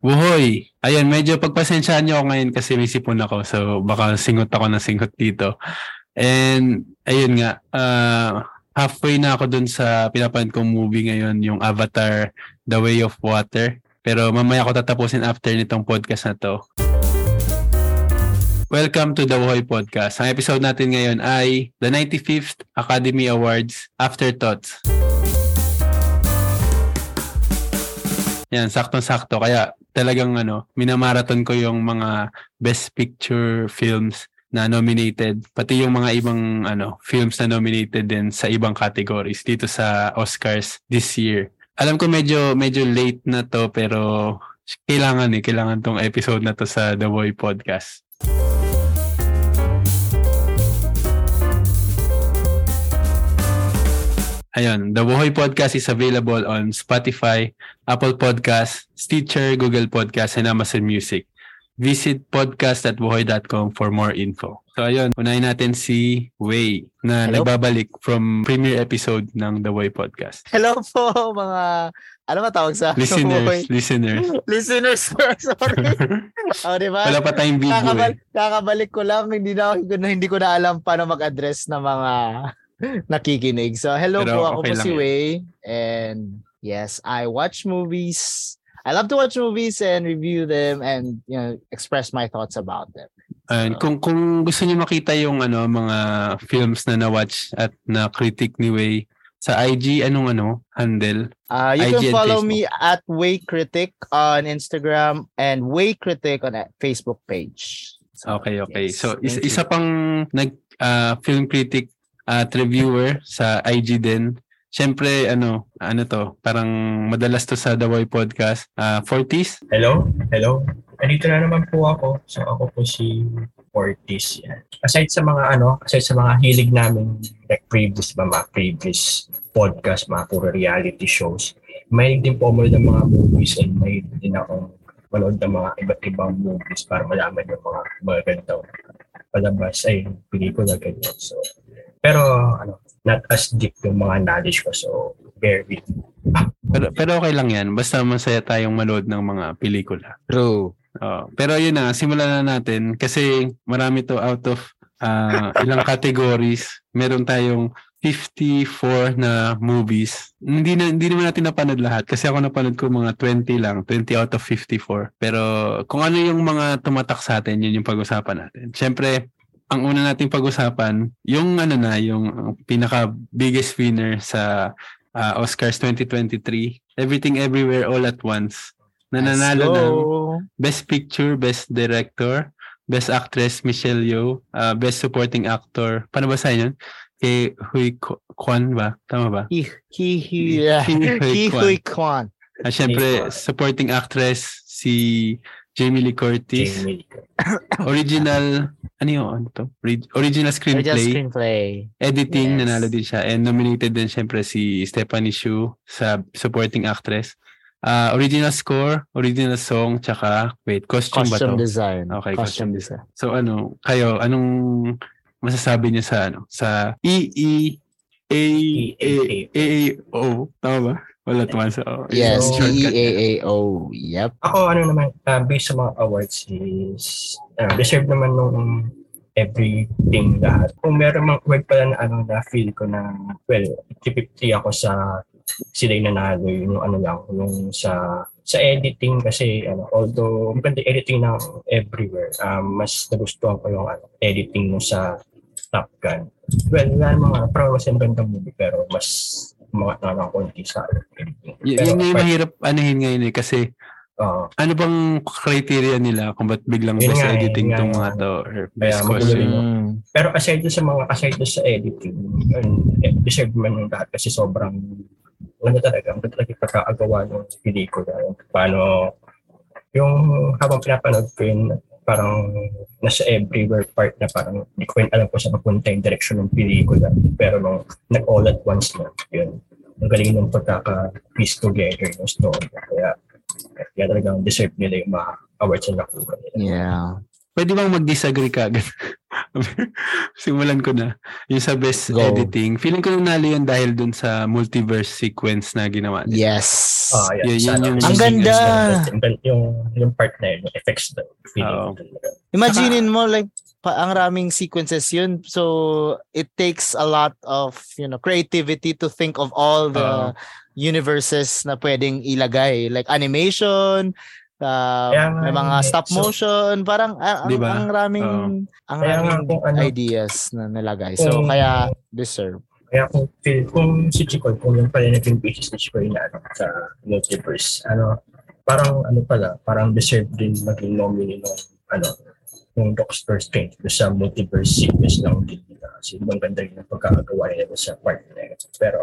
Buhoy! Ayun, medyo pagpasensyahan niyo ako ngayon kasi may sipon ako. So, baka singot ako ng singot dito. And, ayun nga, uh, halfway na ako dun sa pinapanood kong movie ngayon, yung Avatar, The Way of Water. Pero mamaya ako tatapusin after nitong podcast na to. Welcome to the Buhoy Podcast. Ang episode natin ngayon ay the 95th Academy Awards Afterthoughts. Yan, saktong-sakto. Kaya talagang ano, minamarathon ko yung mga best picture films na nominated, pati yung mga ibang ano, films na nominated din sa ibang categories dito sa Oscars this year. Alam ko medyo medyo late na to pero kailangan eh, kailangan tong episode na to sa The Boy Podcast. Ayun, The Buhoy Podcast is available on Spotify, Apple Podcast, Stitcher, Google Podcast, and Amazon Music. Visit podcast.buhoy.com for more info. So ayun, unahin natin si Way na Hello? nagbabalik from premiere episode ng The Way Podcast. Hello po mga ano ba tawag sa Listeners, listeners. listeners sorry. oh, di ba? Wala pa tayong video Kakabal- eh. kakabalik ko lang hindi, na hindi ko na alam paano mag-address ng mga nakikinig. So hello Pero po ako okay po si. Way and yes, I watch movies. I love to watch movies and review them and you know express my thoughts about them. And kung kung gusto niyo makita yung ano mga films na na-watch at na critic ni Way sa IG anong ano handle Uh, you IG can follow me at Way Critic on Instagram and Way Critic on Facebook page. So, Okay, okay. yes, so you. isa pang nag ah, film critic at reviewer sa IG din. Siyempre, ano, ano to, parang madalas to sa The Boy Podcast. Ah, 40s? Hello? Hello? Andito na naman po ako. So ako po si Ortiz. Yan. Aside sa mga ano, aside sa mga hilig namin like previous ba, mga previous podcast, mga puro reality shows, may din po ako ng mga movies and may din ako manood ng mga iba't ibang movies para malaman yung mga ganito palabas ay pelikula ganyan. So, pero ano, not as deep yung mga knowledge ko. So, bear with me. Pero, pero okay lang yan. Basta masaya tayong manood ng mga pelikula. True. Oh, pero yun na, simulan na natin. Kasi marami to out of ah, ilang categories. Meron tayong 54 na movies. Hindi na hindi naman natin napanood lahat kasi ako napanood ko mga 20 lang, 20 out of 54. Pero kung ano yung mga tumatak sa atin, yun yung pag-usapan natin. Siyempre, ang una nating pag-usapan, yung ano na, yung pinaka biggest winner sa ah, Oscars 2023, Everything Everywhere All at Once. Na nanalo Let's ng. Best Picture, Best Director, Best Actress Michelle Yeoh, uh, Best Supporting Actor. Paano ba sa yun? Kay Hui Kwan ba? Tama ba? He, yeah. He Hui Kwan. Kwan. Ah, Siyempre. Supporting Actress si Jamie Lee Curtis. Jamie Lee. Original, ano yun? Ano to? Ori- Original Original Screenplay. screenplay. Editing, Yes. nanalo din siya. And nominated din siyempre si Stephanie Shu sa Supporting Actress. Ah, original score, original song, tsaka, wait, costume, ba Costume to? design. Okay, costume costume design. So ano, kayo, anong masasabi niyo sa ano? Sa E E A A A O, tama ba? Wala tama sa O. Yes. E-E-A-A-O. Yep. Ako ano naman, uh, based sa mga awards is, uh, deserve naman nung everything lahat. Kung meron mang award pala na ano na feel ko na, well, 50 ako sa sila yung nanalo, yung ano lang, yung sa sa editing kasi ano, although maganda editing ng everywhere, um, mas nagustuhan ko yung ano, editing mo sa Top Gun. Well, wala namang parang mas ang gandang movie pero mas mga na konti sa. Y- Pero yun yung apart- mahirap anuhin ngayon eh kasi oo. ano bang criteria nila kung ba't biglang Yun best nga eh, editing yun nga tong yung mga to or best yun. Mm. Pero aside sa mga aside sa editing, yun, eh, deserve man yung lahat kasi sobrang ano talaga, ang talaga yung pagkakagawa ng pelikula. Yung Paano, yung habang pinapanood ko yun, parang nasa everywhere part na parang hindi ko alam kung saan mapunta yung direction ng pelikula. Pero nung nag-all at once na, yun, ang galing ng pagkaka-piece together ng story. Kaya, kaya talagang deserve nila yung mga awards na nakuha nila. Yeah. Pwede bang mag-disagree ka agad? Simulan ko na. Yung sa best Go. editing. Feeling ko nanalo yun dahil dun sa multiverse sequence na ginawa nila. Yes. Ah, Yun- yeah, yun sana- yung- Ang ganda! Yung, yung part na yun, yung effects na feeling talaga. Imaginin mo like pa, ang raming sequences yun. So it takes a lot of, you know, creativity to think of all the Oo. universes na pwedeng ilagay. Like animation, uh, Kaya nga may mga eh. stop So- motion, parang ah, ang, Di ba? ang raming ang Kaya nga raming kung ano- ideas na nilagay. So Kung- kaya deserve. Kaya kung feel, kung si Chico, kung yung pala naging basis ni Chico na ano, sa multiverse, ano, parang ano pala, parang deserve din maging nominee ng ano, yung Doctor Strange doon sa multiverse sequence lang din nila. Kasi ibang ganda rin ang pagkakagawa nila sa part na yun. Pero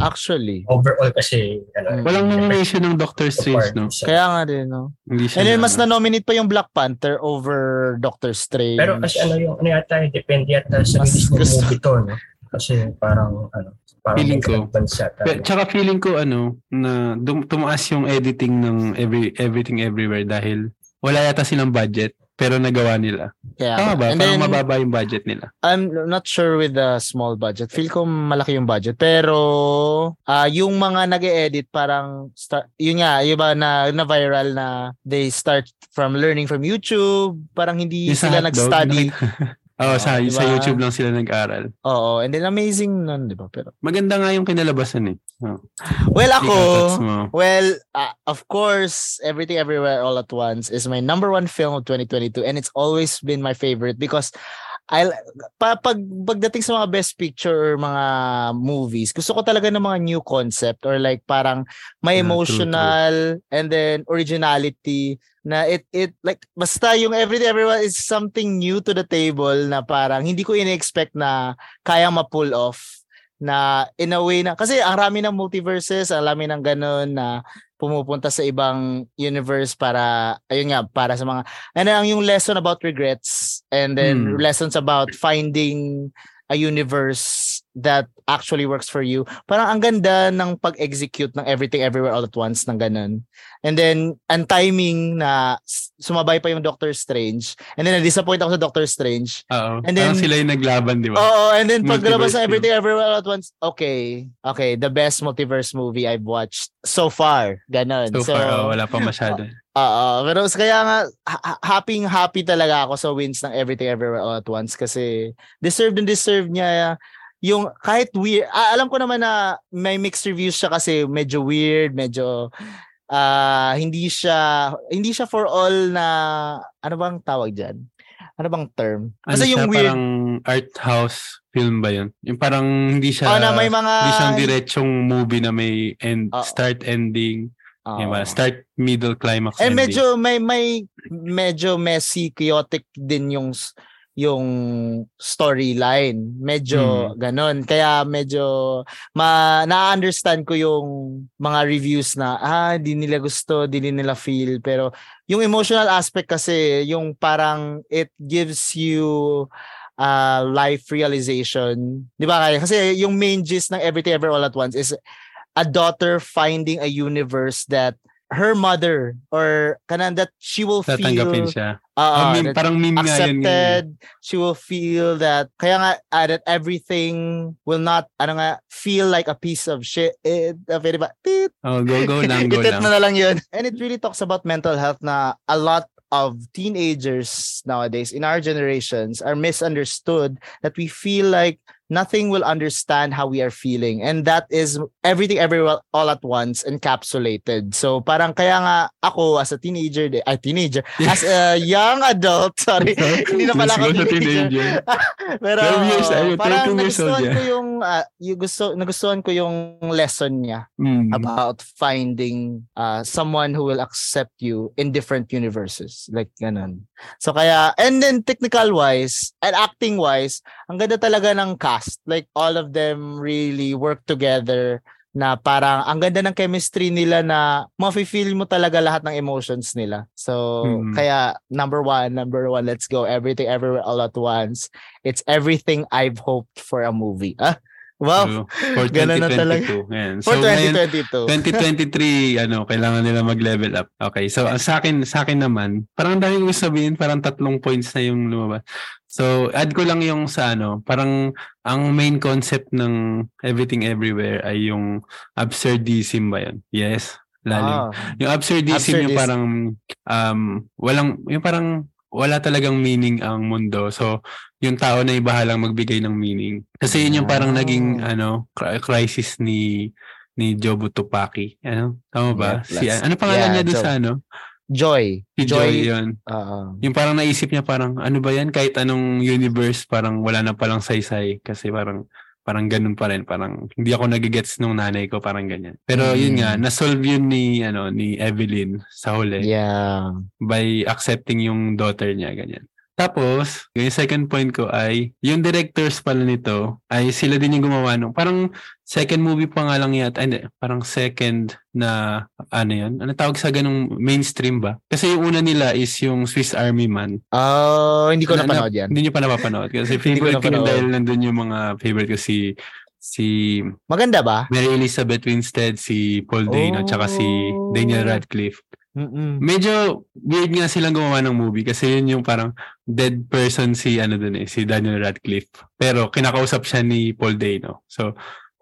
Actually. overall kasi, ano, Mm. Walang nomination ng Doctor Strange, no? sa- Kaya nga din, no? Hindi siya And then mas na- na-nominate pa yung Black Panther over Doctor Strange. Pero kasi ano yung, ano yata, depende yata sa Mas release ng gusto- movie to, no? Kasi parang, ano, parang Feeling ko. bansa Pe- tayo. Tsaka feeling ko ano na dum- tumaas yung editing ng every everything everywhere dahil wala yata silang budget pero nagawa nila. Kaya, Tama ba? and Parang then, mababa yung budget nila. I'm not sure with the small budget. Feel ko malaki yung budget. Pero, ah yung mga nag edit parang, start, yun nga, yung ba na, na viral na they start from learning from YouTube. Parang hindi Yung sila hotdog, nag-study. Oo, sa, Ah, sa diba? YouTube lang sila nag-aral. Oo. And then amazing nun, di ba? Pero, Maganda nga yung kinalabasan eh. Oh. well, ako. Well, uh, of course, Everything Everywhere All at Once is my number one film of 2022 and it's always been my favorite because I pa, pag pagdating sa mga best picture or mga movies, gusto ko talaga ng mga new concept or like parang may Yeah, true, emotional and then originality na it it like basta yung Everything Everywhere is something new to the table na parang hindi ko ine-expect na kayang ma-pull off na in a way na kasi ang rami ng multiverses, ang rami ng ganun na pumupunta sa ibang universe para ayun nga para sa mga ano ang yung lesson about regrets and then Hmm. lessons about finding a universe that actually works for you. Parang ang ganda ng pag-execute ng Everything Everywhere All at Once ng ganun. And then, ang timing na sumabay pa yung Doctor Strange. And then, na-disappoint ako sa Doctor Strange. Oo. And Parang then- sila yung naglaban, di ba? Oo, and then paglabas Multiverse ng Everything Everywhere All at Once, okay, okay, the best multiverse movie I've watched so far. Ganon. so, far, oh, wala pa masyado. Oo, pero kaya nga ha- ha- happy happy talaga ako sa wins ng Everything Everywhere All at Once kasi deserve and deserve niya yung kahit weird ah, alam ko naman na may mixed reviews siya kasi medyo weird, medyo ah hindi siya hindi siya for all na ano bang tawag diyan? Ano bang term? Ano Kasi siya, yung weird parang art house film ba yun? Yung parang hindi siya, oh, na may mga hindi siyang diretsong movie na may end, Oo. start, ending. Oo. Diba? Start, middle, climax, Eh medyo may may medyo messy chaotic din yung yung storyline. Medyo ganon. Kaya medyo ma na-understand ko yung mga reviews na ah di nila gusto, di nila feel pero yung emotional aspect kasi yung parang it gives you uh, life realization. 'Di ba kaya? Kasi yung main gist ng Everything Ever All at Once is a daughter finding a universe that her mother or kanan that she will feel siya. uh, Oh, meme, parang meme nga yun. ngayon. accepted she will feel that kaya nga uh, that everything will not ano nga feel like a piece of shit eh, uh, very ba tit Oh, go, go lang, go lang. na lang yun. And it really talks about mental health na a lot of teenagers nowadays in our generations are misunderstood that we feel like nothing will understand how we are feeling and that is everything everywhere all at once encapsulated so parang kaya nga ako as a teenager ay teenager as a young adult sorry hindi na pala ako teenager teenager. pero 12 years, ayun, parang 13 years old nagustuhan ko yung ah, yung gusto nagustuhan ko yung lesson niya Mm. about finding uh, someone who will accept you in different universes. Like, ganun. So, kaya, and then technical wise and acting wise, ang ganda talaga ng cast. Like, all of them really work together na parang ang ganda ng chemistry nila na mafe-feel mo talaga lahat ng emotions nila. So, Mm. kaya number one, number one, let's go. Everything, everywhere, all at once. It's everything I've hoped for a movie. Ah, Wow. So, for Ganun na talaga. 2022. For So, ngayon, 2022. 2023, ano, kailangan nila mag-level up. Okay, so ang sa akin, sa akin naman, parang ang dami kong sabihin, parang tatlong points na yung lumabas. So, add ko lang yung sa ano, parang ang main concept ng Everything Everywhere ay yung absurdism ba yun? Yes, lalim. Ah, Yung absurdism, yung Absurdism. parang um walang yung parang wala talagang meaning ang mundo. So, yung tao na ibahalang magbigay ng meaning. Kasi yun yung parang Ah. naging ano cri- crisis ni ni Jobu Tupaki. Ano? Tama ba? Yeah, si ano pangalan yeah, niya doon sa ano? Joy. Si Joy, yun. Ah, Yung parang naisip niya parang ano ba yan kahit anong universe parang wala na palang saysay kasi parang parang ganun pa rin parang hindi ako nagigets nung nanay ko parang ganyan. Pero yun Mm. nga na-solve yun ni ano ni Evelyn sa huli yeah. by accepting yung daughter niya ganyan. Tapos, yung second point ko ay, yung directors pala nito, ay sila din yung gumawa nung, parang second movie pa nga lang yata, hindi, parang second na, ano yun, ano tawag sa ganung mainstream ba? Kasi yung una nila is yung Swiss Army Man. Oh, hindi ko Na- napanood yan. Hindi nyo pa napapanood. Kasi ko favorite ko napanood. dahil nandun yung mga favorite ko si si Maganda ba? Mary Elizabeth Winstead, si Paul Dano, tsaka si Daniel Oh. Radcliffe. Mm-mm. Medyo weird nga silang gumawa ng movie kasi yun yung parang dead person si ano dun eh, si Daniel Radcliffe. Pero kinakausap siya ni Paul Dano. So,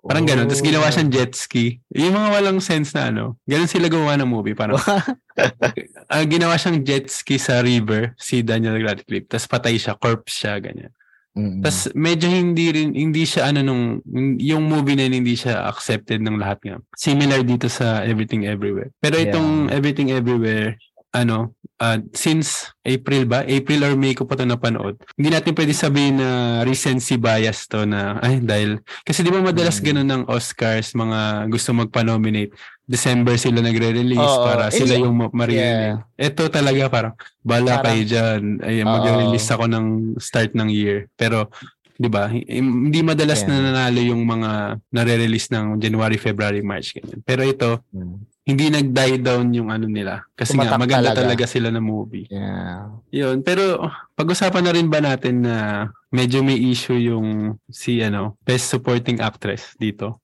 parang ganun. Tapos ginawa siyang jet ski. Yung mga walang sense na ano, ganun sila gumawa ng movie. Parang ah, ginawa siyang jet ski sa river si Daniel Radcliffe. Tapos patay siya, corpse siya, ganyan. Mm-mm. Tapos medyo hindi rin hindi siya ano nung yung movie na yun, hindi siya accepted ng lahat nga. Similar dito sa Everything Everywhere. Pero itong Everything Everywhere ano uh, since April ba? April or May ko pa to napanood. Hindi natin pwede sabihin na recency bias to na ay dahil kasi di ba madalas Mm. ganun ng Oscars mga gusto magpa-nominate December sila nagre-release Oo, para eh, sila yung ma- yeah. ma-release. Ito talaga parang bala Parang- kayo dyan. Ay, mag-release ako ng start ng year. Pero, di ba, hi- hindi madalas Yeah. na nanalo yung mga nare-release ng January, February, March. Ganyan. Pero ito, Mm. hindi nag-die down yung ano nila. Kasi nga, Tumatak maganda talaga. talaga sila na movie. Yeah. Yun. Pero, pag-usapan na rin ba natin na medyo may issue yung si, ano, Best Supporting Actress dito?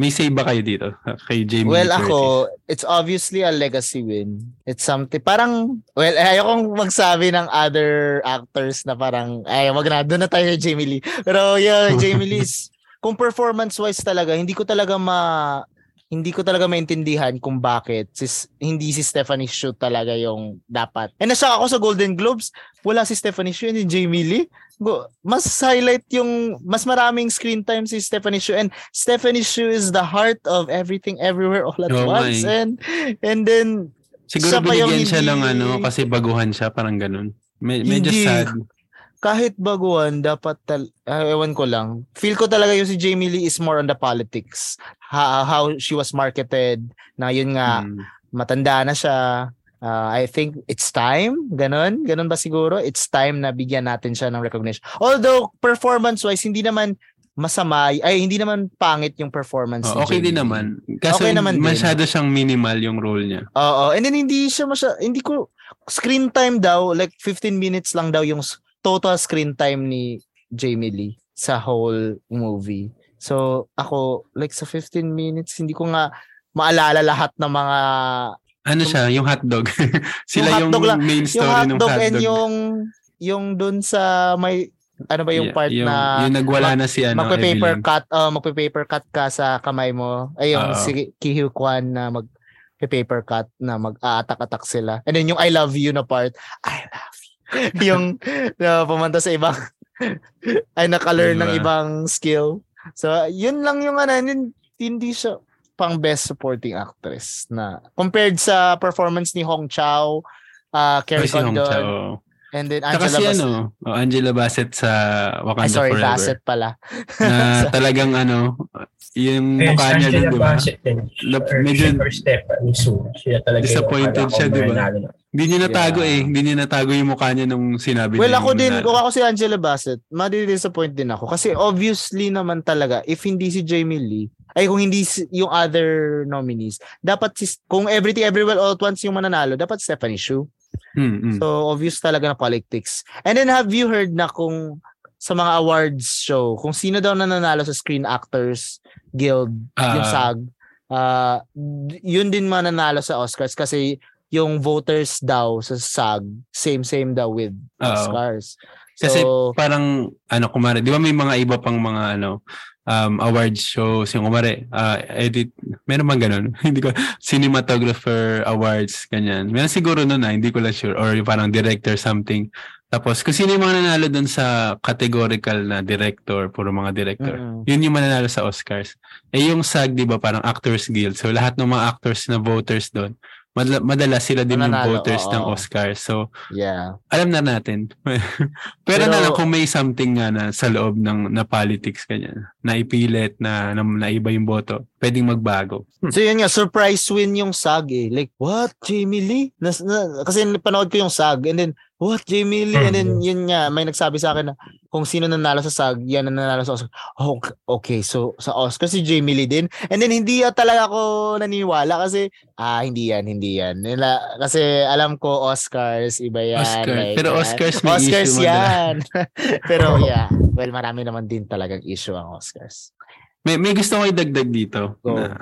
May say ba kayo dito? Kay Jamie Lee Well, Curtis? ako, it's obviously a legacy win. It's something, parang, well, ayokong magsabi ng other actors na parang, ay, wag na, doon na tayo kay Jamie Lee. Pero yeah, Jamie Lee is, kung performance-wise talaga, hindi ko talaga ma, hindi ko talaga maintindihan kung bakit sis, hindi si Stephanie Shu talaga yung dapat. And nasa ako sa Golden Globes, wala si Stephanie Shu and Jamie Lee. Go- Mas highlight yung, mas maraming screen time si Stephanie Shu and Stephanie Shu is the heart of everything everywhere all at nga once. eh. And, and then, Siguro siya binigyan siya ng hindi- ano, kasi baguhan siya, parang ganun. Me- medyo Hindi. sad. kahit baguhan, dapat, tal- ah, ewan ko lang. Feel ko talaga yung si Jamie Lee is more on the politics. Ha- how she was marketed, na yun nga, Mm. matanda na siya. Uh, I think it's time. Ganon. Ganon ba siguro? It's time na bigyan natin siya ng recognition. Although, performance-wise, hindi naman masama. Ay, hindi naman pangit yung performance Oh, okay din naman. Kaso Okay naman din. masyado siyang minimal yung role niya. Oo. And then, hindi siya masya, hindi ko, screen time daw, like 15 minutes lang daw yung total screen time ni Jamie Lee sa whole movie. So, ako, like sa 15 minutes, hindi ko nga maalala lahat ng mga Ano siya, yung hotdog. Sila yung, hotdog lang. main yung story ng hotdog hotdog. and yung yung dun sa may ano ba yung Yeah, part yung, na yung nagwala na si ano, magpe-paper Evelyn. cut uh, magpe-paper cut ka sa kamay mo ay yung Oo. si Ki Hugh Kwan na mag paper cut na mag-aatak-atak sila and then yung I love you na part I love you yung na pumunta sa ibang ay naka-learn ng Diba? ibang skill so yun lang yung ano yun, hindi siya pang best supporting actress na compared sa performance ni Hong Chow uh, Hong Condon Chao. And then Angela si Bassett ano, oh, Angela Bassett sa ay Wakanda sorry Forever. Bassett pala Na talagang ano, yung Yes, mukha niya din, di ba? Bassett din. Lap- Or, medyo- Stephanie Su. Siya talaga Disappointed yung siya, di ba? Hindi niya natago Yeah. eh. Hindi niya natago yung mukha niya nung sinabi Well, niya ako din, kung ako si Angela Bassett, madi-disappoint din ako. Kasi obviously naman talaga, if hindi si Jamie Lee, ay kung hindi si- yung other nominees, dapat si, kung Everything Everywhere All at Once yung mananalo, dapat Stephanie Shu. Hmm, hmm. So, obvious talaga na politics. And then, have you heard na kung sa mga awards show, kung sino daw nananalo sa Screen Actors Guild, yung Ah. SAG, ah, yun din mananalo sa Oscars kasi yung voters daw sa SAG, same-same daw with Oo. Oscars. Kasi So, parang ano kumare, 'di ba may mga iba pang mga ano um award shows yung kumare ah, edit meron bang ganun? Hindi ko cinematographer awards ganyan. Meron siguro noon na hindi ko lang sure or yung parang director something. Tapos kung sino yung mga nanalo doon sa categorical na director puro mga director mm, yun yung mananalo sa Oscars. Eh yung SAG 'di ba parang Actors Guild. So lahat ng mga actors na voters doon madala, madala sila din yung Mananalo, voters ng oo. Oscars so yeah. alam na natin. Pero, Pero- na lang kung may something nga na sa loob ng na politics ganyan, na ipilit na, na, na iba yung boto, pwedeng magbago. So yun nga, surprise win yung SAG eh. Like, what? Jamie Lee? Nas, na, kasi panood ko yung SAG and then, what? Jamie Lee? And then yun nga, may nagsabi sa akin na kung sino nanalo sa SAG, yan ang nanalo sa Oscar. Oh, okay, so sa Oscar si Jamie Lee din. And then hindi ah, talaga ako naniniwala kasi, ah, hindi yan, hindi yan. Nila, kasi alam ko Oscars, iba yan. Oscar. like, Pero Oscars may Oscars issue yan. Pero yeah, well, marami naman din talagang issue ang Oscars. May, may gusto ko idagdag dito. Go. Na,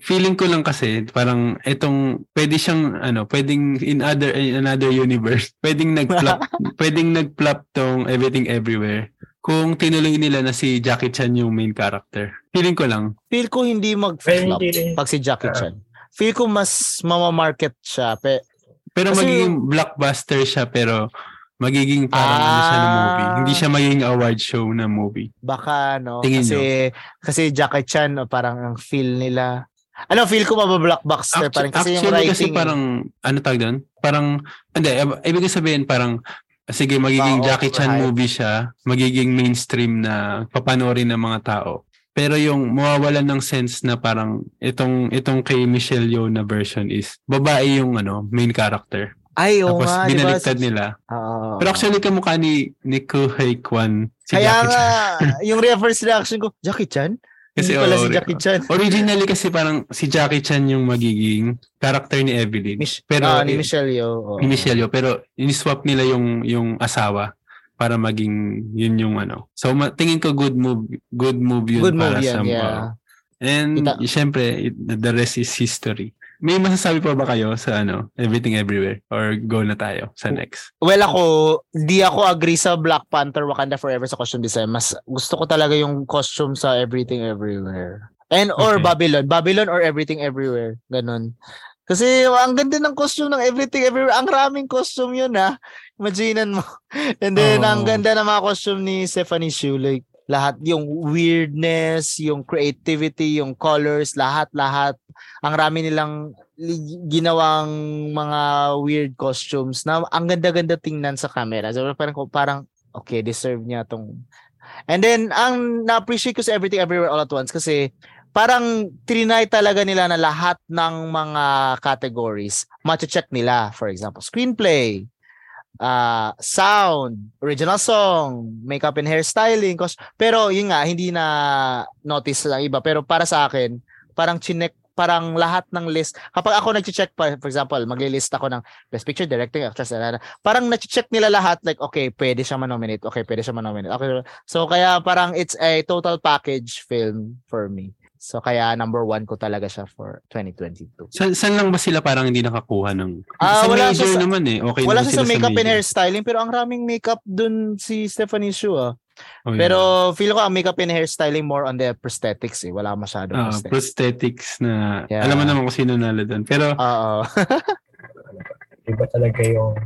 feeling ko lang kasi parang itong pwede siyang ano, pwedeng in other in another universe, pwedeng nag-plop, pwedeng nag-plop tong Everything Everywhere. Kung tinuloy nila na si Jackie Chan yung main character. Feeling ko lang. Feel ko hindi mag-flop pag si Jackie Ah. Chan. Feel ko mas mamamarket siya. Pe, Pero Kasi- magiging blockbuster siya pero magiging parang ano siya na movie. Ah. Hindi siya magiging award show na movie. baka no Tingin kasi kasi Jackie Chan oh, parang ang feel nila ano feel ko mabablockbuster pa rin kasi yung actually writing kasi eh. parang ano tawag doon? Parang hindi ab- ibig sabihin parang sige magiging Oo, Jackie Chan overhype. movie siya, magiging mainstream na papanoorin ng mga tao. Pero yung mawawalan ng sense na parang itong itong kay Michelle Yeoh na version is babae yung ano main character. Ay oo Tapos nga ba binaliktad nila. Oo. Pero actually kamukha ni ni Kuhei Kwan si kaya Jackie nga Chan. yung reverse reaction ko Jackie Chan Kasi hindi pala si oo, Jackie Chan Originally kasi parang si Jackie Chan yung magiging character ni Evelyn. Mich- pero ah, ni Michelle Yeoh oo. ni Michelle Yeoh, pero in-swap nila yung yung asawa para maging yun yung ano. So ma- tingin ko good move good move yun good para move sa yan yeah And Kita- syempre it- the rest is history. May masasabi pa ba kayo sa ano Everything Everywhere or go na tayo sa next? Well ako, di ako agree sa Black Panther Wakanda Forever sa costume design. Mas gusto ko talaga yung costume sa Everything Everywhere. And or Okay. Babylon. Babylon or Everything Everywhere. Ganon. Kasi ang ganda ng costume ng Everything Everywhere. Ang raming costume yun ha. Imaginean mo. And then Oo. ang ganda ng mga costume ni Stephanie Shu. Like lahat yung weirdness, yung creativity, yung colors, lahat-lahat. Ang rami nilang ginawang mga weird costumes na ang ganda-ganda tingnan sa camera. So parang parang okay, deserve niya tong And then ang na-appreciate ko sa Everything Everywhere All at Once kasi parang trinay talaga nila na lahat ng mga categories check nila. For example, screenplay, uh, sound, original song, makeup and hairstyling. Cos, pero yun nga, hindi na notice lang iba. Pero para sa akin, parang chinek parang lahat ng list. Kapag ako nag-check pa, for example, magli-list ako ng best picture, directing, actress, na, parang na-check nila lahat like, okay, pwede siya manominate. Okay, pwede siya manominate. Okay. So, kaya parang it's a total package film for me. So, kaya number one ko talaga siya for 2022. San, saan lang ba sila parang hindi nakakuha ng Ah, sa wala major sa- naman eh. Okay Wala naman siya sa makeup and major. hairstyling pero ang raming makeup dun si Stephanie Shu ah. Oh, yeah. Pero feel ko ang makeup and hairstyling more on the prosthetics eh. Wala masyadong Ah, prosthetics. prosthetics na Yeah. alam mo naman kung sino nalo doon. Pero Oo. iba talaga yung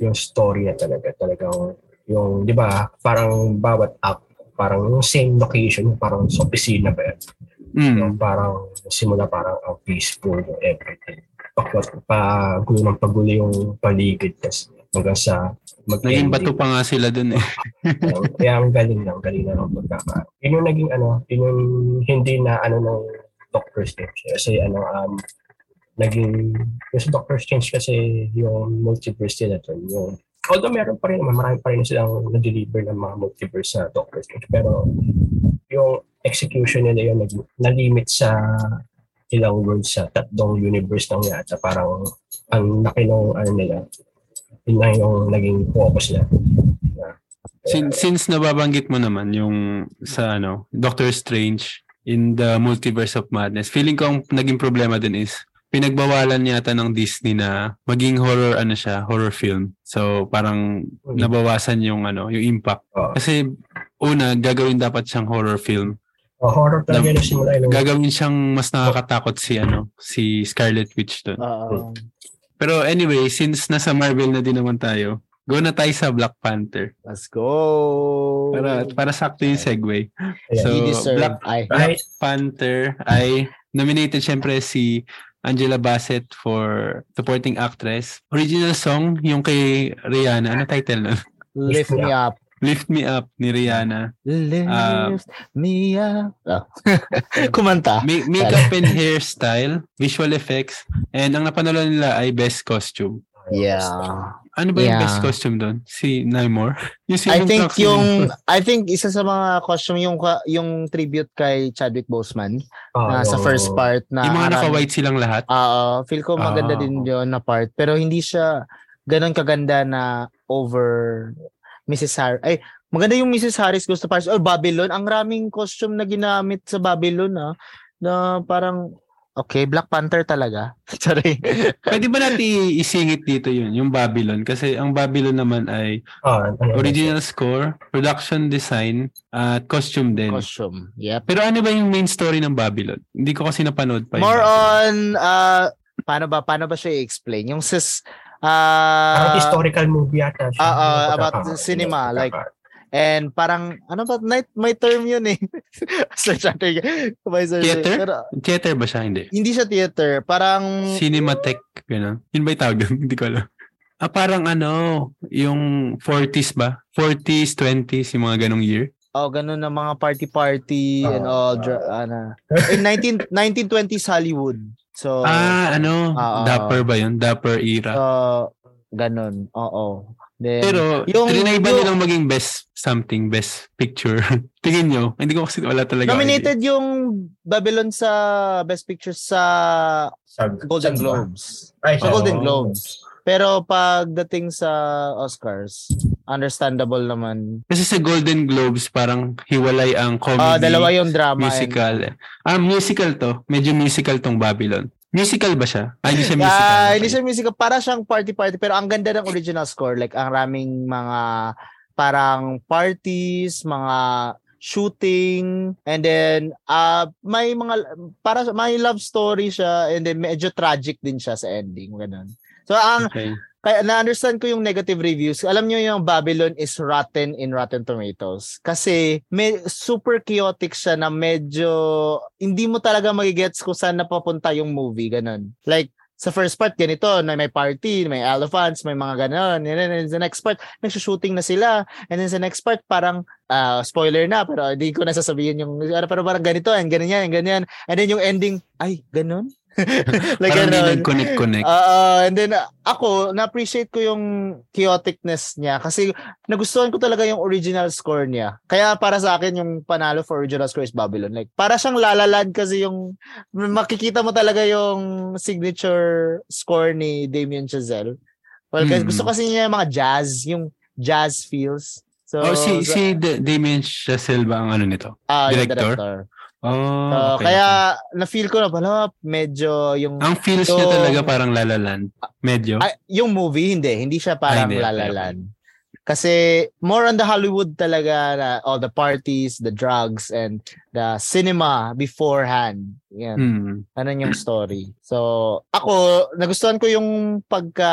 yung story na talaga talagang yung 'di ba parang bawat act parang yung same location parang sa opisina ba yan mm, yung parang simula parang ang peaceful yung everything pag pagulo ng pagulo yung paligid tas hanggang sa mag naging bato pa nga sila doon eh. kaya ang galing lang galing na ng pagkaka yun yung naging ano yun yung hindi na ano ng Doctor Strange kasi ano um naging yung sa Doctor Strange kasi yung multiverse nila doon yung although meron pa rin naman marami pa rin silang na-deliver ng mga multiverse sa Doctor Strange pero yung execution nila nag na-limit sa ilang worlds sa tatlong universe lang yata parang ang laki ng ano nila yun lang yung naging focus Yeah. Since, since nababanggit mo naman yung sa ano, Doctor Strange in the Multiverse of Madness, feeling ko ang naging problema din is pinagbawalan yata ng Disney na maging horror ano siya, horror film. So parang nabawasan yung ano, yung impact. Oo. Kasi una, gagawin dapat siyang horror film. Oh, horror talaga na simula. Gagawin siyang mas nakakatakot si ano, si Scarlet Witch doon. Oo. Pero anyway, since nasa Marvel na din naman tayo, go na tayo sa Black Panther. let's go. Para para sakto yung segue. Ayan. So, you deserve. Black Right? Panther ay nominated syempre si Angela Bassett for supporting actress. Original song yung kay Rihanna. Ano title nun? lift me up. Lift Me Up ni Rihanna. Lift Ah. me up. Ah. Kumanta. Ma- makeup and hairstyle, visual effects, and ang napanalo nila ay best costume. Yeah. Ano ba yung Yeah. best costume doon? Si Nymore? Yung I sinong think si yung? I think isa sa mga costume yung ka- yung tribute kay Chadwick Boseman Oh, na sa first part na Yung mga Aran- naka-white silang lahat. Oo, feel ko maganda Ah. din yun na part pero hindi siya ganun kaganda na over Mrs. Harris. Ay, maganda yung Mrs. Harris Goes to Paris or Babylon. Ang raming costume na ginamit sa Babylon ah, na parang okay, Black Panther talaga. Sorry. Pwede ba natin isingit dito yun, yung Babylon? Kasi ang Babylon naman ay ano, original score, production design, at costume din. costume. Yep. Pero ano ba yung main story ng Babylon? Hindi ko kasi napanood pa More on uh paano ba paano ba siya i-explain? Yung sis Parang uh historical movie yata. siya. Hindi ko about the cinema, like, and parang ano ba night may term yun eh. Search natin. Theater? Pero Theater ba siya? Hindi. hindi siya theater, parang Cinematech, gano'n. Yun ba yung tawag doon? Hindi ko alam. Ah, parang ano, yung 40s ba? 40s, 20s, yung mga ganong year. oh ganun na mga party-party and Ah, all ah. dra- ano. In 19 1920s Hollywood. So ah, ano, ah. Dapper ba yun? Dapper era. uh, ganun. Oo. Then Pero, yung- trinay ba yung- nilang maging best something, best picture? Tingin nyo? Hindi ko kasi wala talaga. Nominated yung Babylon sa Best Picture sa Sa Golden sa- Globes. Ay, Sa sa Golden Globes. Pero pagdating sa Oscars, understandable naman. Kasi sa Golden Globes, parang hiwalay ang comedy, Ah, dalawa yung drama. and- musical. Ah, musical to. Medyo musical tong Babylon. Musical ba siya? Ah, hindi siya musical. Okay. hindi siya musical. Para siyang party-party. Pero ang ganda ng original score. Like, ang raming mga parang parties, mga shooting, and then uh, may mga, para may love story siya, and then medyo tragic din siya sa ending. Ganun. So, ang, Okay. kaya na-understand ko yung negative reviews. Alam nyo yung Babylon is rotten in Rotten Tomatoes. Kasi may, super chaotic siya na medyo hindi mo talaga magigets kung saan napapunta yung movie. Ganun. Like, sa first part, ganito, na may party, may elephants, may mga ganon. And then sa next part, nagsushooting na sila. And then sa next part, parang, ah, spoiler na, pero hindi ko nasasabihin yung, ano, pero parang ganito, and ganyan, and ganyan. And then yung ending, ay, ganon? like, parang hindi ganon. nag-connect-connect. Ah, and then uh, ako, na-appreciate ko yung chaoticness niya kasi nagustuhan ko talaga yung original score niya. Kaya para sa akin yung panalo for original score is Babylon. Like para siyang lalalad kasi yung makikita mo talaga yung signature score ni Damien Chazelle. Well, Mm. gusto kasi niya yung mga jazz, yung jazz feels. So, oh, si, sa- si Da- Damien Chazelle ba ang ano nito? ah, yung director? director. Oh, So, okay, kaya na-feel ko na pala medyo yung. Ang feels niya So- talaga parang lalaland. Medyo. Ah, yung movie, hindi. Hindi siya parang hindi. La La Okay. Kasi more on the Hollywood talaga na all the parties, the drugs, and the cinema beforehand. Yan. Hmm. Ano yung story. So, ako, nagustuhan ko yung pagka,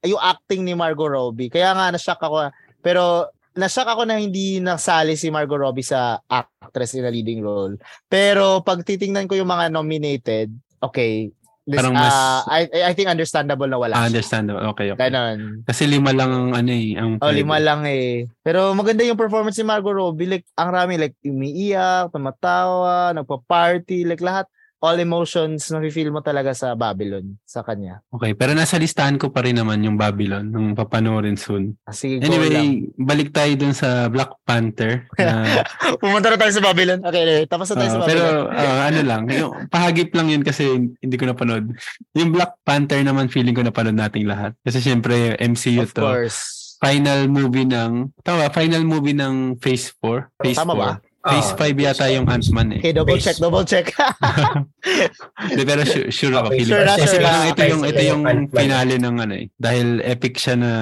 yung acting ni Margot Robbie. Kaya nga, na-shock ako. Pero, na-shock ako na hindi nasali si Margot Robbie sa actress in a leading role. Pero, pag titingnan ko yung mga nominated, okay, this, Parang mas- ah, I, I think understandable na wala Ah, understandable. Okay, okay. Ganon. Kasi lima lang ang ano eh. Ang Oh, lima lang eh. Pero maganda yung performance ni Margot Robbie. Like, ang rami, like, umiiyak, tumatawa, nagpa-party, like, lahat. All emotions na feel mo talaga sa Babylon, sa kanya. Okay, pero nasa listahan ko pa rin naman yung Babylon nung papanoorin soon. Ah, Sige. Anyway, balik tayo dun sa Black Panther. Na, Pumunta na tayo sa Babylon. Okay, okay. tapos na tayo Ah, sa pero Babylon. ah, ano lang, yung, pahagip lang yun kasi hindi ko napanood. Yung Black Panther naman feeling ko napanood nating lahat. Kasi syempre MCU of to. course. final movie ng, tama, final movie ng Phase 4. Phase Tama 4. ba? Phase Ah, 5 yata yung Ant-Man eh. Okay, double Base. check, double check. Di, pero sure, sure ako. Okay, sure Kasi sure parang ito yung, ito yung finale ng ano eh. Dahil epic siya na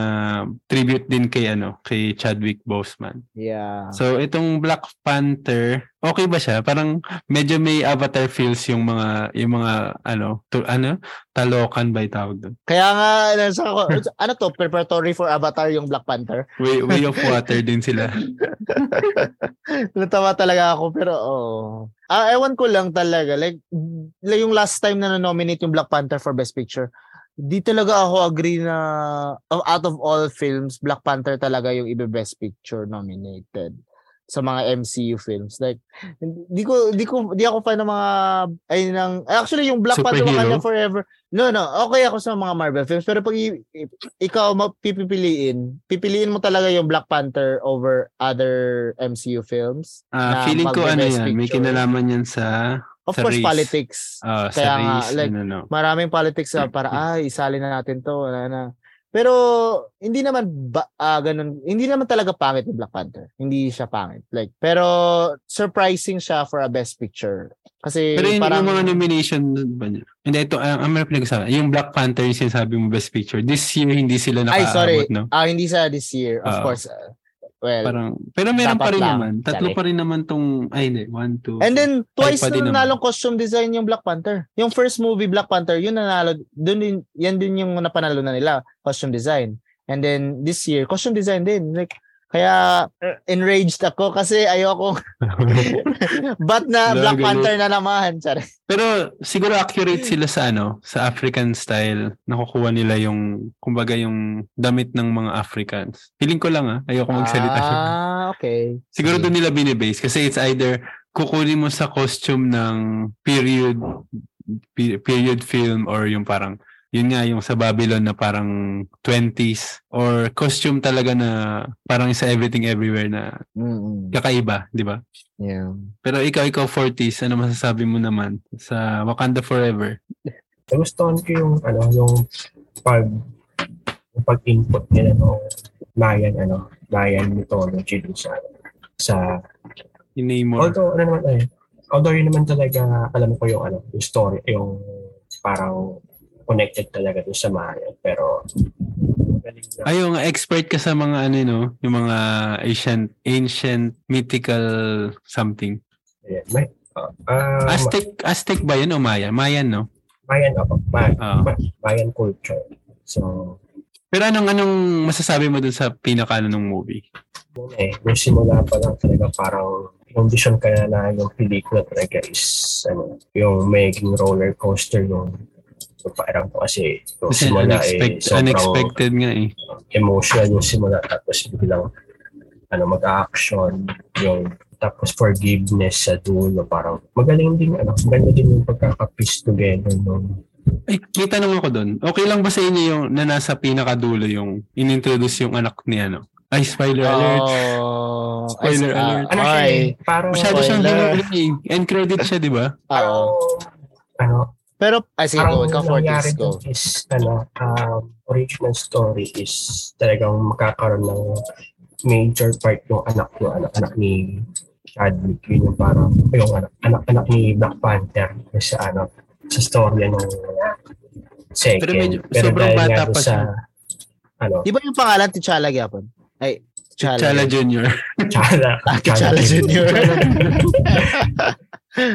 tribute din kay ano, kay Chadwick Boseman. yeah. So itong Black Panther, okay ba siya? Parang medyo may avatar feels yung mga yung mga ano, to, ano, talokan ba tawag doon? Kaya nga, nasa ako, ano to, preparatory for Avatar yung Black Panther. Way, way of water din sila. Natawa talaga ako, pero oh. Ah, ewan ko lang talaga. Like, like yung last time na na-nominate yung Black Panther for Best Picture, di talaga ako agree na out of all films, Black Panther talaga yung ibe Best Picture nominated sa mga MCU films. Like, di ko, di ko, di ako fan ng mga, ay, ng, actually, yung Black Panther? Wakanda Forever, no, no, okay ako sa mga Marvel films, pero pag i- ikaw mapipiliin, pipiliin mo talaga yung Black Panther over other MCU films. Ah, na feeling ko ano yan, may kinalaman yan sa Of sa course, race. politics. ah, sa Kaya nga, race, like, ano, no. Maraming politics na para, ay, isali na natin to. Wala na. Pero, hindi naman, ba, ah, ganun, hindi naman talaga pangit yung Black Panther. Hindi siya pangit. Like, pero, surprising siya for a best picture. Kasi, Pero yung, parang, yung mga nomination ba niya? Hindi, ito, uh, ang pinag-usapan. Yung Black Panther yung sinasabi mo best picture. This year, hindi sila ay, sorry. nakaabot, no? Ah, hindi sa this year. Of Ah. course. uh, well, Parang, pero meron pa rin lang. naman. Tatlo pa rin naman tong, ay hindi, one, two. And then twice na naman. nanalong costume design yung Black Panther. Yung first movie Black Panther, yun nanalo, dun din, yan din yung napanalo na nila, costume design. And then this year, costume design din. Like, kaya uh, enraged ako kasi ayoko. But na Wala, Black ganun. Panther na naman. Sorry. Pero siguro accurate sila sa ano, sa African style. Nakukuha nila yung, kumbaga yung damit ng mga Africans. Feeling ko lang ah, ayoko magsalita siya. Ah, okay. Siguro sige. doon nila binibase kasi it's either kukunin mo sa costume ng period pe- period film or yung parang yun nga yung sa Babylon na parang 20s or costume talaga na parang sa everything everywhere na kakaiba, di ba? Yeah. Pero ikaw, ikaw 40s, ano masasabi mo naman sa Wakanda Forever? Nagustuhan ko yung ano yung pag yung pag-input nila ng Mayan ano Mayan mythology dun sa sa Namor. although ano naman eh although yun naman talaga alam ko yung ano yung story yung parang connected talaga dun sa Mayan pero Ay, yung expert ka sa mga ano, no? Yung mga ancient, ancient mythical something. Ayan, may ah, ah, Aztec, Aztec ba yun o Maya? Mayan, no? Mayan ako Ma- Ah. Ma- Mayan culture so Pero anong anong masasabi mo dun sa pinaka ano, ng movie? eh, yung simula pa lang talaga parang condition ka na na yung pelikula talaga is ano, yung maging roller coaster yung yung parang ko kasi yung Kasi simula unexpect, eh sobrang unexpected nga eh. emotional yung simula tapos biglang ano mag-action yung tapos forgiveness sa dulo parang magaling din ano maganda din yung pagkaka-piece together nung Ay, kita naman ako dun. Okay lang ba sa inyo yung na nasa pinakadulo yung inintroduce yung anak ni ano? Ay, spoiler alert. Oh, Spoiler ay, alert. ano siya ay, parang Masyado siyang spoiler. hinuling eh. End credit siya, di ba? Oo. ano Pero, ay, sige, parang go. Ikaw, nangyari 40s, go. is ano um, original story is talagang makakaroon ng major part yung anak yung anak anak ni Chadwick yun yung parang yung anak anak, anak ni Black Panther yung sa ano sa story ng second Pero medyo- sobrang dahil bata pa sa siya. ano Di ba yung pangalan T'Challa Gyapon? Ay, T'Challa. Chala Jr. Chala Ah, T'Challa Jr.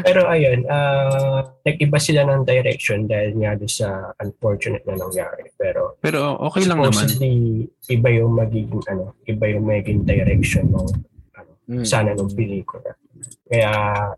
Pero ayun, ah nag-iba sila ng direction dahil nga doon sa unfortunate na nangyari. Pero Pero okay lang naman. supposedly, iba yung magiging ano, iba yung magiging direction ng Mm. sana ng pelikula. Kaya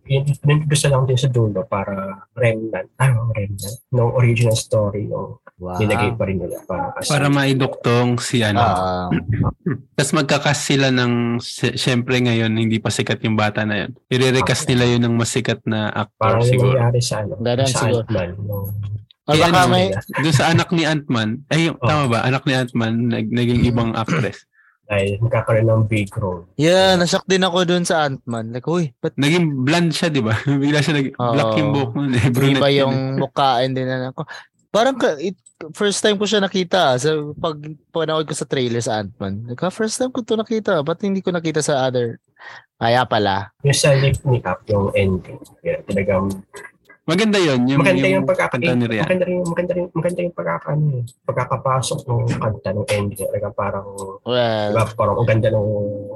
yun, yun gusto lang din sa dulo para remnant, ano remnant, ng original story yung Wow. nilagay pa rin nila para as Para maiduktong si ano. Ah, Tapos magkakas sila ng, sy- syempre ngayon, hindi pa sikat yung bata na yun. I-recast nila yun ng masikat na actor parang siguro. nangyari sa ano, Ganun sa siguro. Ant-Man. baka ano, may, Doon sa anak ni Ant-Man, ay, yung- Oh. tama ba? Anak ni Ant-Man, nag, naging ibang actress. Dahil magkakaroon ng big role. yeah, nashock din ako dun sa Ant-Man. Like, uy, ba't Naging blonde siya, di ba? Bigla siya nag Oo. black yung buhok nun eh. Brunette iba yun yung mukha and then ano ko. Parang ka, it, first time ko siya nakita sa pag panood ko sa trailer sa Ant-Man. Like, first time ko to nakita. Ba't hindi ko nakita sa other? Kaya pala. Yung sa lift ni Cap, yung ending. Yeah, talagang Maganda yun. Yung, maganda yung, yung pagkaka kanta ni Rihanna. maganda rin maganda rin maganda yung pagkaka ano, eh, pagkakapasok ng kanta ng ending talaga parang Well, diba, parang ang ganda ng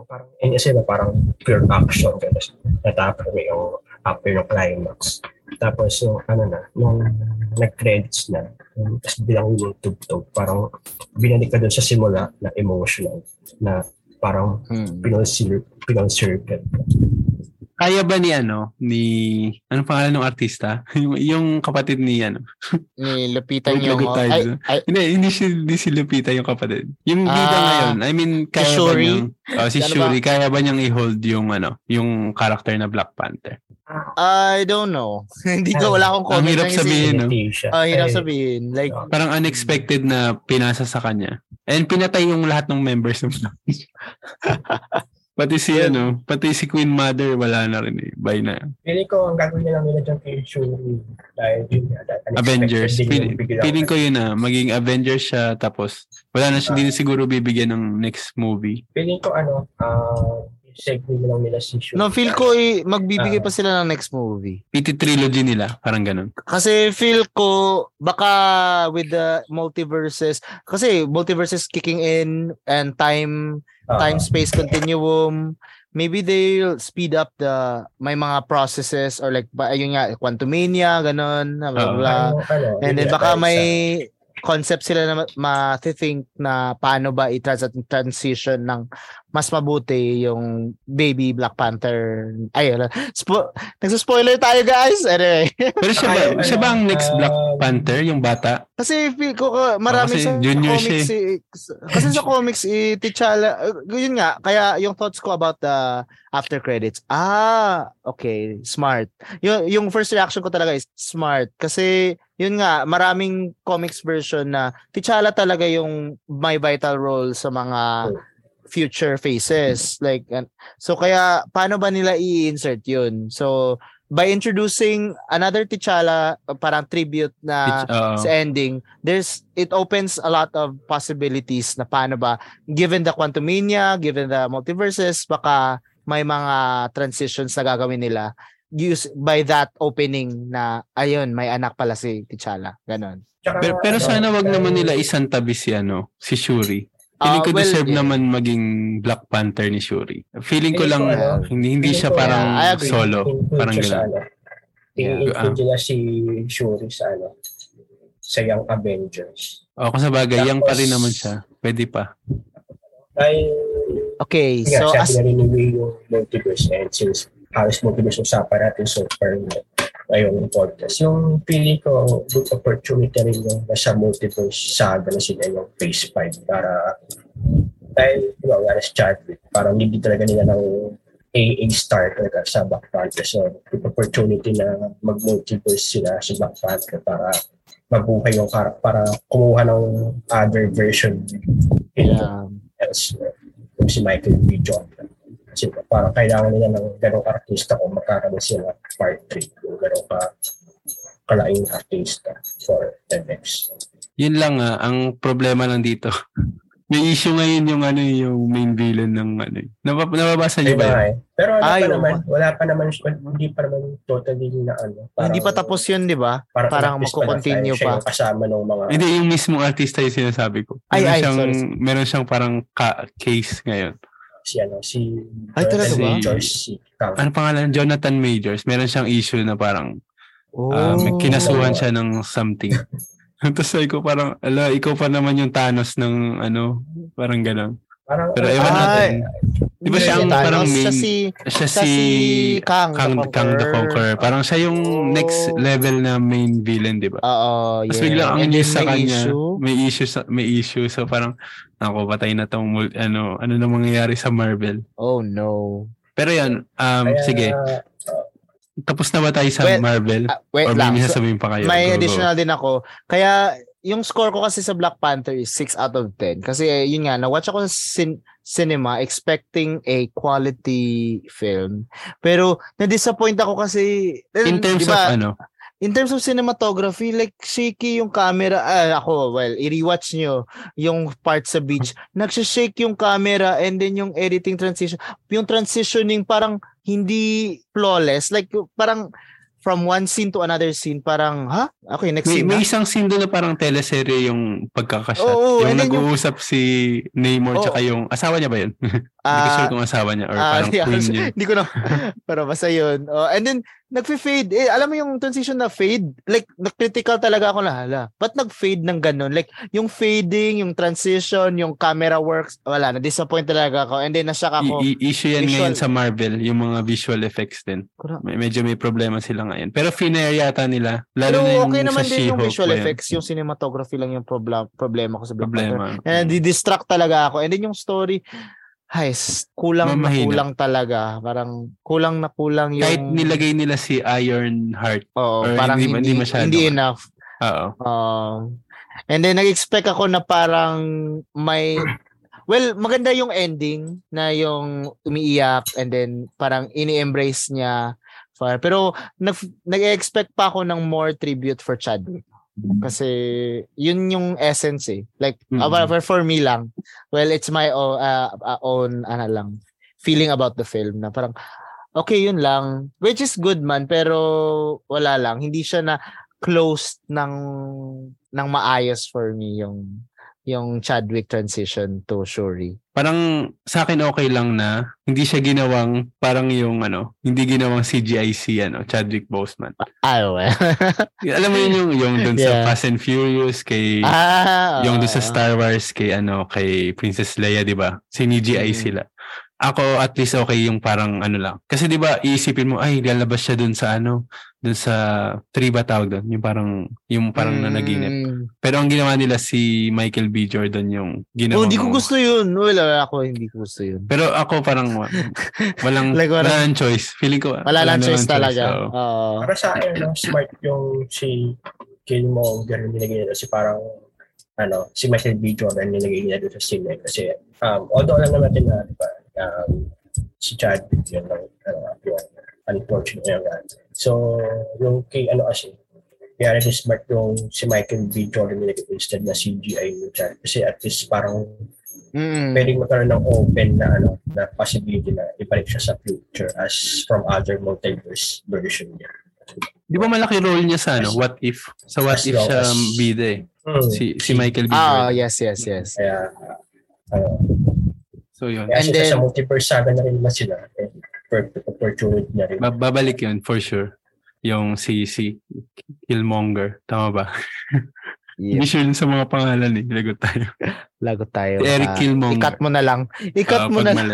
parang and kasi na parang pure action tapos natapos mo yung after yung climax tapos yung ano na nung nag-credits na yung- tapos bilang yung tugtog parang binalik ka dun sa simula na emotional na parang hmm. pinal-cir- pinal-circuit Kaya ba ni ano, ni, anong pangalan ng artista? yung, yung kapatid ni ano. Ni Lupita lagot tayo Ay, ay, Hindi, hindi si, hindi si Lupita yung kapatid. Yung bida Ah, ngayon, I mean, kaya ba Shuri? niyang, oh, si Ano ba? Shuri, kaya ba niyang i-hold yung ano, yung character na Black Panther? I don't know. Hindi ko, wala akong Ang comment. hirap lang kasi- sabihin, no? Ah, hirap Eh, sabihin. Like, Parang unexpected na pinasa sa kanya. And pinatay yung lahat ng members ng Pati si ano, pati si Queen Mother wala na rin eh. By na. Feeling ko ang gagawin na lang nila dyan kay Shuri dahil yun nga, Avengers. Feeling, feeling ko yun na maging Avengers siya tapos wala na siya, hindi na siguro bibigyan ng next movie. Feeling ko ano, ah, segue na lang nila si Shuri. no, feel ko eh, magbibigay Ah. pa sila ng next movie. PT trilogy nila, parang ganun. Kasi feel ko baka with the multiverses kasi multiverses kicking in and time Ah, time space continuum maybe they'll speed up the may mga processes or like ba ayun nga quantumania ganon blah, blah, blah. ano, ano, and then baka may sa- concept sila na ma- ma-think na paano ba i-transition ng mas mabuti yung baby Black Panther. Ay wala. Spo- nagsa-spoiler tayo guys. Anyway. Pero siya ba, siya ba ang next ah, Black Panther, yung bata? Kasi feel ko uh, marami kasi sa junior comics siya eh, kasi sa comics eh, T'Challa uh, yun nga kaya yung thoughts ko about the after credits ah okay smart. Yung yung first reaction ko talaga is smart. Kasi yun nga maraming comics version na T'Challa talaga yung may vital role sa mga future phases like so kaya paano ba nila i-insert yun? So by introducing another T'Challa uh, parang tribute na uh, sa ending, there's it opens a lot of possibilities na paano ba given the quantumania, given the multiverses, baka may mga transitions na gagawin nila use by that opening na ayun, may anak pala si T'Challa. Ganon. Pero, pero sana wag naman nila isantabi si ano, si Shuri. Feeling Ah, ko well, deserve yeah. naman maging Black Panther ni Shuri. Feeling ko lang ano, hindi hindi siya parang yeah, agree. solo, parang gano'n. ano. Yeah. I-include nila si Shuri sa ano, sa Young Avengers. O kung sa bagay, yang pa rin Tapos- naman siya. Pwede pa. Dahil, Okay, nga, so sabi as na rin ni yung multiverse and since halos multiverse usapan natin so far ngayong podcast. Yung feeling ko, good opportunity rin yung nasa multiverse saga na sila yung phase 5 para dahil, di ba, wala si Chadwick, parang hindi talaga nila ng AA star talaga sa Black Panther. So, good opportunity na mag-multiverse sila sa Black Panther para mabuhay yung karak para kumuha ng other version yeah, elsewhere. Yung si Michael B. Jordan. Kasi parang kailangan nila ng ganong artista kung magkakaroon sila part 3. Yung ganong ka kalaing artista for the next. Yun lang ah, ang problema lang dito. May issue ngayon yung ano yung main villain ng ano. eh. Nabab- nababasa niyo ba yun? eh? Pero wala Ay, pa naman, wala pa naman, hindi pa naman totally na ano. hindi pa tapos yun, di ba? parang artist pa na magko-continue siya pa. yung kasama ng mga Hindi, yung mismong artista yung sinasabi ko. Ay, Meron ay, siyang, sorry. Meron siyang parang ka- case ngayon. Si ano, si Ay, talaga ba? C. Kang. Ano pangalan? Jonathan Majors. Meron siyang issue na parang Oh. may kinasuhan siya ng something. Tapos sabi ko parang, ala, ikaw pa naman yung Thanos ng ano, parang gano'n. Parang, Pero ewan Ay, natin. Di ba siya ang Thanos, parang siya main- si, Siya siya si si Kang, Kang, the Kang the Conqueror. Parang siya yung Oh. next level na main villain, di ba? Oo, Tapos yeah. biglang ang news sa may kanya, issue. may issue sa, may issue so parang ako patay na tong ano ano na mangyayari sa Marvel. Oh no. Pero yan, um kaya, sige, tapos na ba tayo sa Well, Marvel? Ah, wait Or may lang. may sasabihin pa kayo? may Go, go. additional din ako. Kaya yung score ko kasi sa Black Panther is 6 out of 10. Kasi eh, yun nga, na-watch ako sa cin- cinema expecting a quality film. Pero na-disappoint ako kasi In terms di ba, of ano? In terms of cinematography, like shaky yung camera. Ah, ako, well, i-rewatch nyo yung part sa beach. Nagsishake yung camera and then yung editing transition. Yung transitioning parang hindi flawless. Like parang from one scene to another scene, parang, ha? Okay, next May, scene. may ha? isang scene doon na parang teleserye yung pagkakashot. Yung and then yung- nag-uusap si Namor Oo. tsaka yung asawa niya ba yun? Hindi ko Ah, sure kung asawa niya or ah, parang di- queen niya. Hindi ko na, pero basta yun. Oh, and then, nagfe-fade. Eh, alam mo yung transition na fade? Like, nag-critical talaga ako na, hala, ba't nag-fade ng ganun? Like, yung fading, yung transition, yung camera works, wala, na-disappoint talaga ako. And then, nasyak ako. I- issue yan Visual. ngayon sa Marvel, yung mga visual effects din. May, medyo may problema sila ngayon. Pero finare yata nila. Lalo Pero na yung okay sa naman din yung visual effects, yung cinematography lang yung problem, problema ko sa Black Panther. Problema. And di-distract talaga ako. And then yung story, ay, s- kulang na Mamahina. kulang talaga. Parang kulang na kulang yung... Kahit nilagay nila si Iron Heart. Oo, parang hindi- hindi, hindi hindi, masyado. enough. Oo. Um, and then nag-expect ako na parang may well, maganda yung ending na yung umiiyak and then parang ini-embrace niya. For, pero nag, nag-expect pa ako ng more tribute for Chadwick. Kasi yun yung essence eh. Like Mhm. uh, for, for me lang. Well, it's my own, uh, uh, own ano lang feeling about the film na parang okay yun lang which is good man pero wala lang hindi siya na closed ng ng maayos for me yung yung Chadwick transition to Shuri. Parang sa akin okay lang na hindi siya ginawang parang yung ano, hindi ginawang CGIC ano, Chadwick Boseman. Ay, well. Alam mo yun yung yung sa Yeah. Fast and Furious kay ah, yung doon sa. Star Wars kay ano kay Princess Leia, 'di ba? Sinigi Mm. sila. Ako at least okay yung parang ano lang. Kasi 'di ba, iisipin mo ay lalabas siya doon sa ano, doon sa tree ba tawag doon? Yung parang yung parang Mm. nanaginip. Pero ang ginawa nila si Michael B. Jordan yung ginawa. Oh, hindi ko gusto yun. Wala ako, hindi ko gusto yun. Pero ako parang wa- walang Like, wala wala- choice. Feeling ko Wala lang choice namang talaga. oo. Oo. Para sa akin, no, smart yung si Killmonger yung nilagay nila. Kasi parang, ano, si Michael B. Jordan yung nilagay nila doon sa scene. Kasi, um, although alam naman natin na, di ba, um, si Chadwick yun lang, ano, yung unfortunate yung So, yung kay, ano kasi, kaya rin smart yung si Michael B. Jordan nilagay instead na CGI yung Chadwick. Kasi at least parang Mm. pwedeng magkaroon ng open na ano na possibility na ibalik siya sa future as from other multiverse version niya. Di ba malaki role niya sa ano? What if? Sa what As if siya as- bida eh. Hmm. Si, si Michael B. Ah, Jordan. yes, yes, yes. Kaya, uh, So yun. kaya And then- sa multiverse saga na rin naman sila. Perfect opportunity na rin. Ba- babalik yun for sure. Yung si si Killmonger. Tama ba? Hindi Yep. sure dun sa mga pangalan eh. Lagot tayo. Lagot tayo. Si Eric Ah, Killmonger. I-cut mo na lang. I-cut Ah, mo na lang.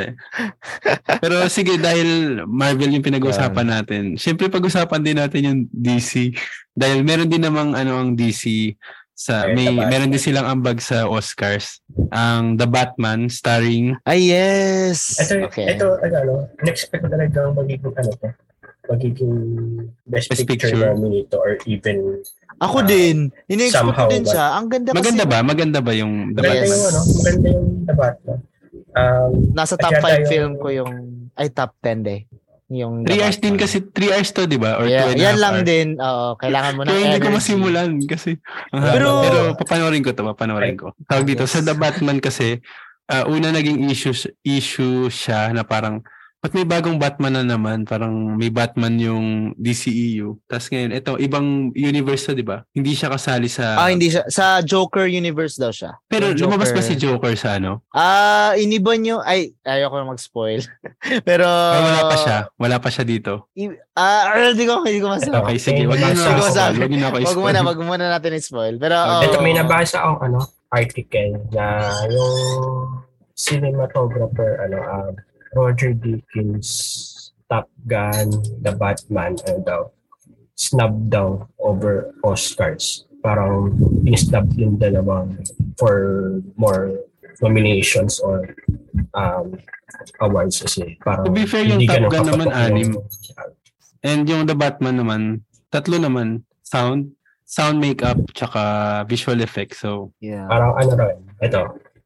Pero sige, dahil Marvel yung pinag-uusapan natin, syempre pag-usapan din natin yung DC. Dahil meron din namang ano ang DC sa may The Batman. meron din silang ambag sa Oscars. Ang The Batman starring Ay, yes. Ito, okay. ito, ano, ano, in-expect ko talagang magiging, ano to, magiging best, Best picture, Picture. nominee to or even Ako Ah, din. Ini-expect ko somehow, din but- siya. Ang ganda kasi. Maganda ba? Maganda ba yung The maganda Yes. Batman? yung ano, maganda yung The Batman. Um, Nasa top yata 5 yung- film ko yung, ay top 10 de. Yung 3 The hours din kasi 3 hours to, di ba? Or Yeah, 2 and yan lang hours. din. Oo, kailangan mo ng Kaya hindi ko masimulan kasi. Pero- pero papanoorin ko to, papanoorin ko. Tawag dito Yes. sa The Batman kasi ah, una naging issue issue siya na parang Ba't may bagong Batman na naman? Parang may Batman yung DCEU. Tapos ngayon, ito, ibang universe di ba? Hindi siya kasali sa... Ah, hindi siya. Sa Joker universe daw siya. Pero Yung lumabas ba Joker- si Joker sa ano? Ah, iniba niyo. Ay, ayoko na mag-spoil. Pero... Ay, wala pa siya. Wala pa siya dito. i- Ah, hindi ko, hindi ko masabi. Okay, sige. Wag niyo na ako masabi. Wag niyo na ako Wag muna, wag muna natin i-spoil. Pero, Okay. Ito, oh, may nabasa akong ano, article na yung cinematographer, ano, um, Roger Deakins, Top Gun, The Batman, ano daw, snub daw over Oscars. Parang in-snub yung dalawang for more nominations or um, awards kasi parang To be fair, yung hindi Top Gun naman, anim. And yung The Batman naman, tatlo naman. Sound, sound makeup, tsaka visual effects. So, yeah. Parang ano rin, ito,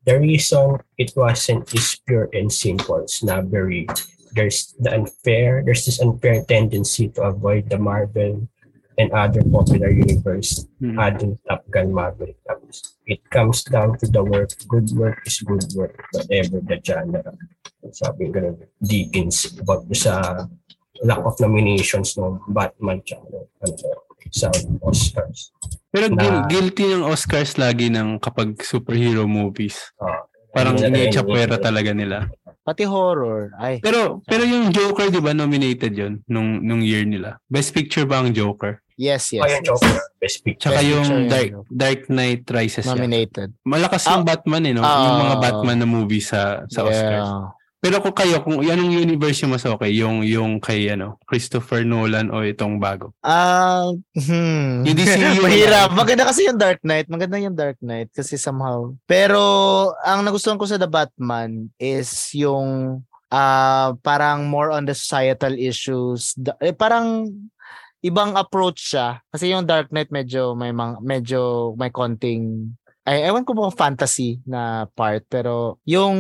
the reason it wasn't is pure and simple. Very, there's the unfair, there's this unfair tendency to avoid the Marvel and other popular universe Mm. adding Top Gun Maverick. Tapos, it comes down to the work. Good work is good work, whatever the genre. Sabi ko ganun, Dickens, about sa lack of nominations ng Batman tsaka ng, ano, sa Oscars. Pero na- gui- guilty ng Oscars lagi ng kapag superhero movies. Ah, Parang inichapwera talaga nila. Pati horror. Ay. Pero pero yung Joker 'di ba nominated 'yon nung nung year nila. Best picture ba ang Joker? Yes, yes. Oh, yung yes. Joker, Best Picture. Tsaka Best yung picture, Dark yun. Dark Knight Rises. yan. Nominated. Malakas yung Batman eh, no? Ah. yung mga Batman na movie sa sa Oscars. Pero kung kayo, kung anong universe yung mas okay, yung yung kay ano, Christopher Nolan o itong bago. Ah, hmm. Yung DCU Mahirap. Maganda kasi yung Dark Knight. Maganda yung Dark Knight kasi somehow. Pero ang nagustuhan ko sa The Batman is yung ah parang more on the societal issues. Eh, parang ibang approach siya kasi yung Dark Knight medyo may mga, medyo may konting ay ewan ko kung fantasy na part pero yung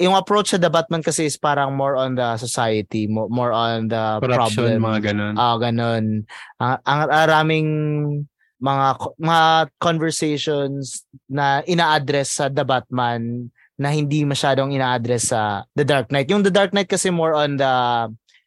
yung approach sa The Batman kasi is parang more on the society, mo- more on the Corruption, problem. mga ganun. Ah, ganun. Ang, ang araming mga mga conversations na ina-address sa The Batman na hindi masyadong ina-address sa The Dark Knight. Yung The Dark Knight kasi more on the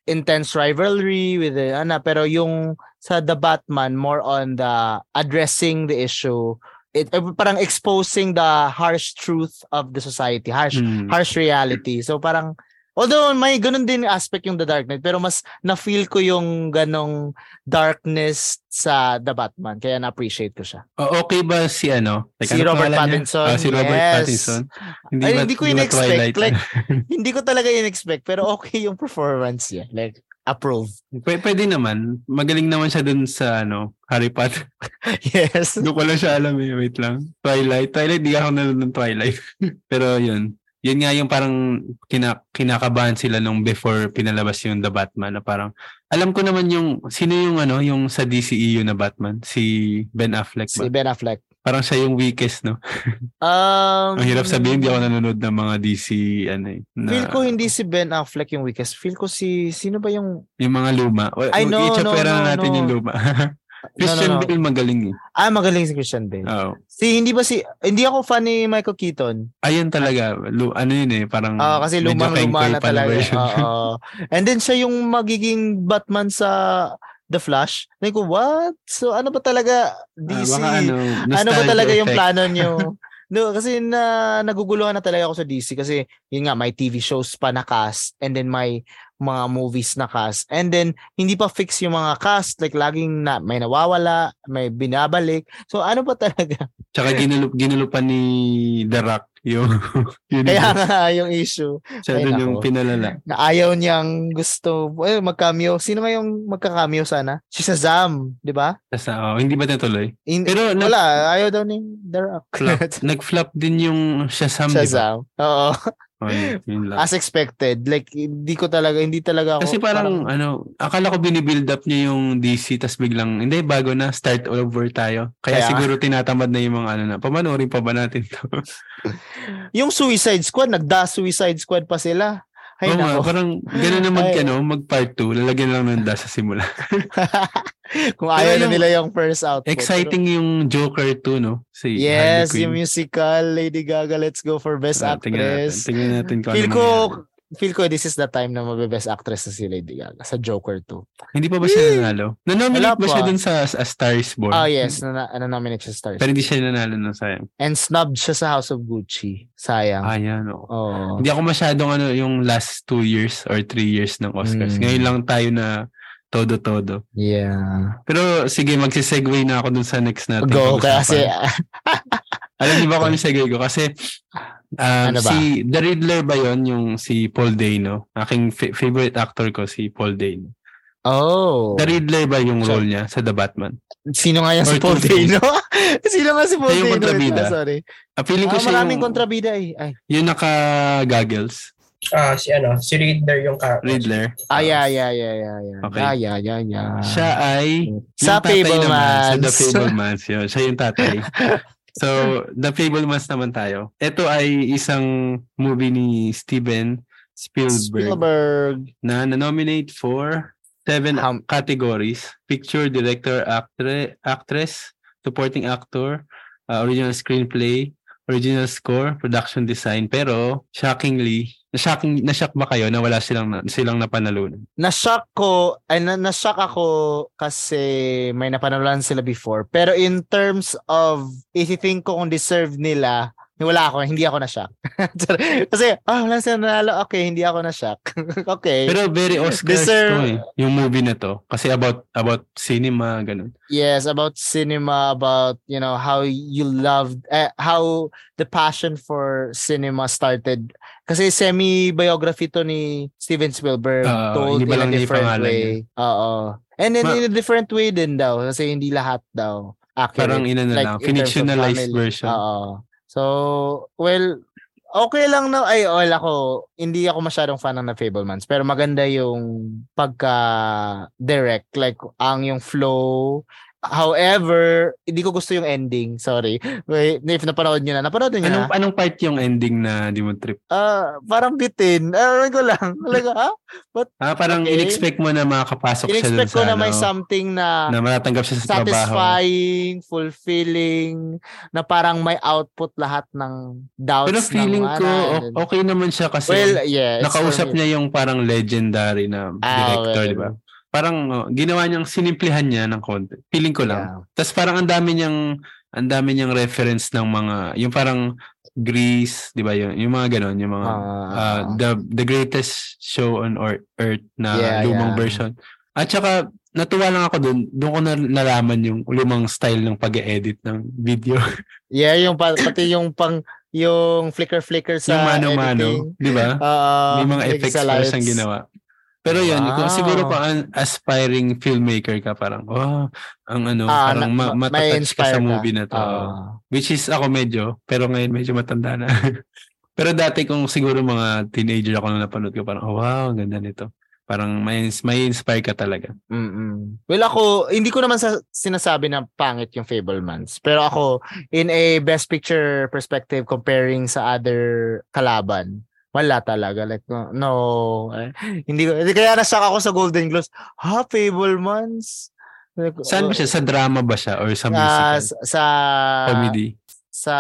intense rivalry with the ano pero yung sa The Batman more on the addressing the issue it eh, parang exposing the harsh truth of the society harsh Mm. harsh reality. So parang although may ganun din aspect yung The Dark Knight pero mas na-feel ko yung ganong darkness sa The Batman kaya na-appreciate ko siya. O- okay ba si ano? Si ano Robert pangalan niya? Pattinson, Ah, si Robert yes. Pattinson. Hindi, Ay, ba, hindi ko in-expect. Like, hindi ko talaga in-expect pero okay yung performance niya. Like approve. P- pwede naman. Magaling naman siya dun sa ano, Harry Potter. yes. Doon ko lang siya alam eh. Wait lang. Twilight. Twilight, di ako nanonood ng Twilight. Pero yun. Yun nga yung parang kina, kinakabahan sila nung before pinalabas yung The Batman na parang alam ko naman yung sino yung ano yung sa DCEU na Batman si Ben Affleck Si ba? Ben Affleck. Parang siya yung weakest no. Um, Ang hirap sabihin hindi ako nanonood ng mga DC ano eh. Na, Feel ko hindi si Ben Affleck yung weakest. Feel ko si sino ba yung yung mga luma. Ay, no, I-chapera no, no, natin no. yung luma. Christian No, no, no. Bale magaling eh. Ah, magaling si Christian Bale. Oo. Si hindi ba si hindi ako fan ni Michael Keaton. Ayun talaga. Lu, ano yun eh. Parang Ah, kasi lumang-luma kengkoy na talaga. version. Oo. And then siya yung magiging Batman sa The Flash. Like, what? So ano ba talaga Ah, DC? baka ano, ano ba talaga yung effect. plano nyo? No, kasi na naguguluhan na talaga ako sa DC kasi yun nga may TV shows pa na cast and then may mga movies na cast and then hindi pa fix yung mga cast like laging na may nawawala, may binabalik. So ano ba talaga? Tsaka ginulo, ginulupan ni The Rock yung yun Kaya nga yung issue siya ay, dun yung pinalala. na ayaw niyang gusto eh, mag-cameo. Sino nga yung magka-cameo sana? Si Shazam, di ba? Tapos, oh, hindi ba natuloy? In- Pero nag, wala, ayaw daw ni The Rock. flop, nag-flop din yung Shazam? Shazam. Oo. Oh, yun, lang. As expected. Like, hindi ko talaga, hindi talaga ako. Kasi parang, ano, akala ko binibuild up niya yung DC tas biglang, hindi, bago na, start all over tayo. Kaya, Kaya- siguro tinatamad na yung mga ano na, pamanoorin pa ba natin to? yung Suicide Squad, nagda Suicide Squad pa sila. Ay, Oo nga, parang gano'n na mag, Ay. ano, mag part 2, lalagyan lang ng da sa simula. Kung ayaw Pero na yung- nila yung first output. Exciting yung Joker 2, no? Si Pero, yes, yung musical, Lady Gaga, Let's Go for Best Ah, tingnan natin. Actress. Tingnan natin kung Feel ano ko. Feel ko this is the time na mabe-best actress na si Lady Gaga sa Joker 2. Hindi pa ba siya nanalo? Na-nominate ba siya dun sa A Star is Born? Ah, yes, na, na, nominate siya sa Stars. Pero hindi siya nanalo no, sayang. And snubbed siya sa House of Gucci. Sayang. Ah, yan, oh. Oo. Hindi ako masyadong ano, yung last two years or three years ng Oscars. Mm. Ngayon lang tayo na todo-todo. Yeah. Pero sige, magsisegue na ako dun sa next natin. Go, kasi Alam niyo ba kung ano yung segue ko? Kasi um, Ano ba? si The Riddler ba yon yung si Paul Dano? Aking fa- favorite actor ko si Paul Dano. oh. The Riddler ba yung So- role niya sa The Batman? Sino nga yan si Paul. Dano? Sino nga si Paul Siya yung Dano? kontrabida. Ah, sorry. Ah, feeling ko Ah, siya maraming yung, kontrabida eh. Ay. yung naka-goggles. Ah, si ano, si Riddler yung ka. Riddler. Ah, yeah, yeah, yeah, yeah, yeah. Okay. Ah, yeah, yeah, yeah. Siya ay Sa naman, Sa Fablemans. The Fablemans. Yun. Siya yung tatay. So, The Fablemans naman tayo. Ito ay isang movie ni Steven Spielberg, Spielberg. na na-nominate for seven How- categories. Picture, director, actre, actress, supporting actor, uh, original screenplay, original score, production design. Pero, shockingly, na-shocking, na-shock ba kayo na wala silang, silang napanalunan? na-shock ko, ay na, na-shock ako kasi may napanalunan sila before. Pero in terms of, i-think ko kung deserve nila, wala ako, hindi ako na-shock. kasi, ah, wala sila nanalo, okay, hindi ako na-shock. okay. Pero very Oscars Deserve- to eh, yung movie na to. Kasi about about cinema, ganun. yes, about cinema, about, you know, how you loved, eh, how the passion for cinema started. Kasi semi-biography to ni Steven Spielberg Ah, told hindi ba in a different way. Oo. And then Ma- in a different way din daw. Kasi hindi lahat daw accurate. Parang ina na like, lang, fictionalized version. Oo. So, well, okay lang na, ay, well, ako, hindi ako masyadong fan ng Fablemans, pero maganda yung pagka-direct, like, ang yung flow, However, hindi ko gusto yung ending. Sorry. Wait, if napanood nyo na. Napanood nyo Anong, na? anong part yung ending na di mo trip? Ah, parang bitin. Ah, ko lang. Talaga, ha? Ah, parang Okay. in-expect mo na makakapasok siya dun In-expect sa ko na may ano, something na, na matatanggap siya sa trabaho. satisfying, fulfilling, na parang may output lahat ng doubts Pero feeling ng, ko okay naman siya kasi Well, yes. nakausap niya yung parang legendary na Ah, director, well. di ba? Parang oh, ginawa niyang sinimplihan niya ng konti. Feeling ko lang. Yeah. Tapos parang ang dami niyang ang dami niyang reference ng mga yung parang Grease, 'di ba yun? Yung mga ganon, yung mga Ah, uh, the the greatest show on earth na Yeah, lumang yeah. version. At saka natuwa lang ako doon, doon ko na nalaman yung lumang style ng pag-edit ng video. yeah, yung pa- pati yung pang yung flicker-flicker sa yung mano-mano. 'di ba? Ah, May mga effects pa siyang ginawa. Pero yun, kung Wow. siguro pa an aspiring filmmaker ka, parang, oh, ang ano, Ah, parang na- ma- matatouch ka sa ka. movie na to. Ah. Which is ako medyo, pero ngayon medyo matanda na. pero dati kung siguro mga teenager ako nung napanood ko, parang, oh, wow, ang ganda nito. Parang may, may inspire ka talaga. Mm-mm. Well, ako, hindi ko naman sa, sinasabi na pangit yung Fablemans. Pero ako, in a best picture perspective comparing sa other kalaban, wala talaga. Like, no, no. Eh, hindi ko, hindi kaya nasak ako sa Golden Globes. Ha, Fablemans? Like, Saan ba siya? Sa drama ba siya? Or sa Ah, musical? sa, sa Comedy? sa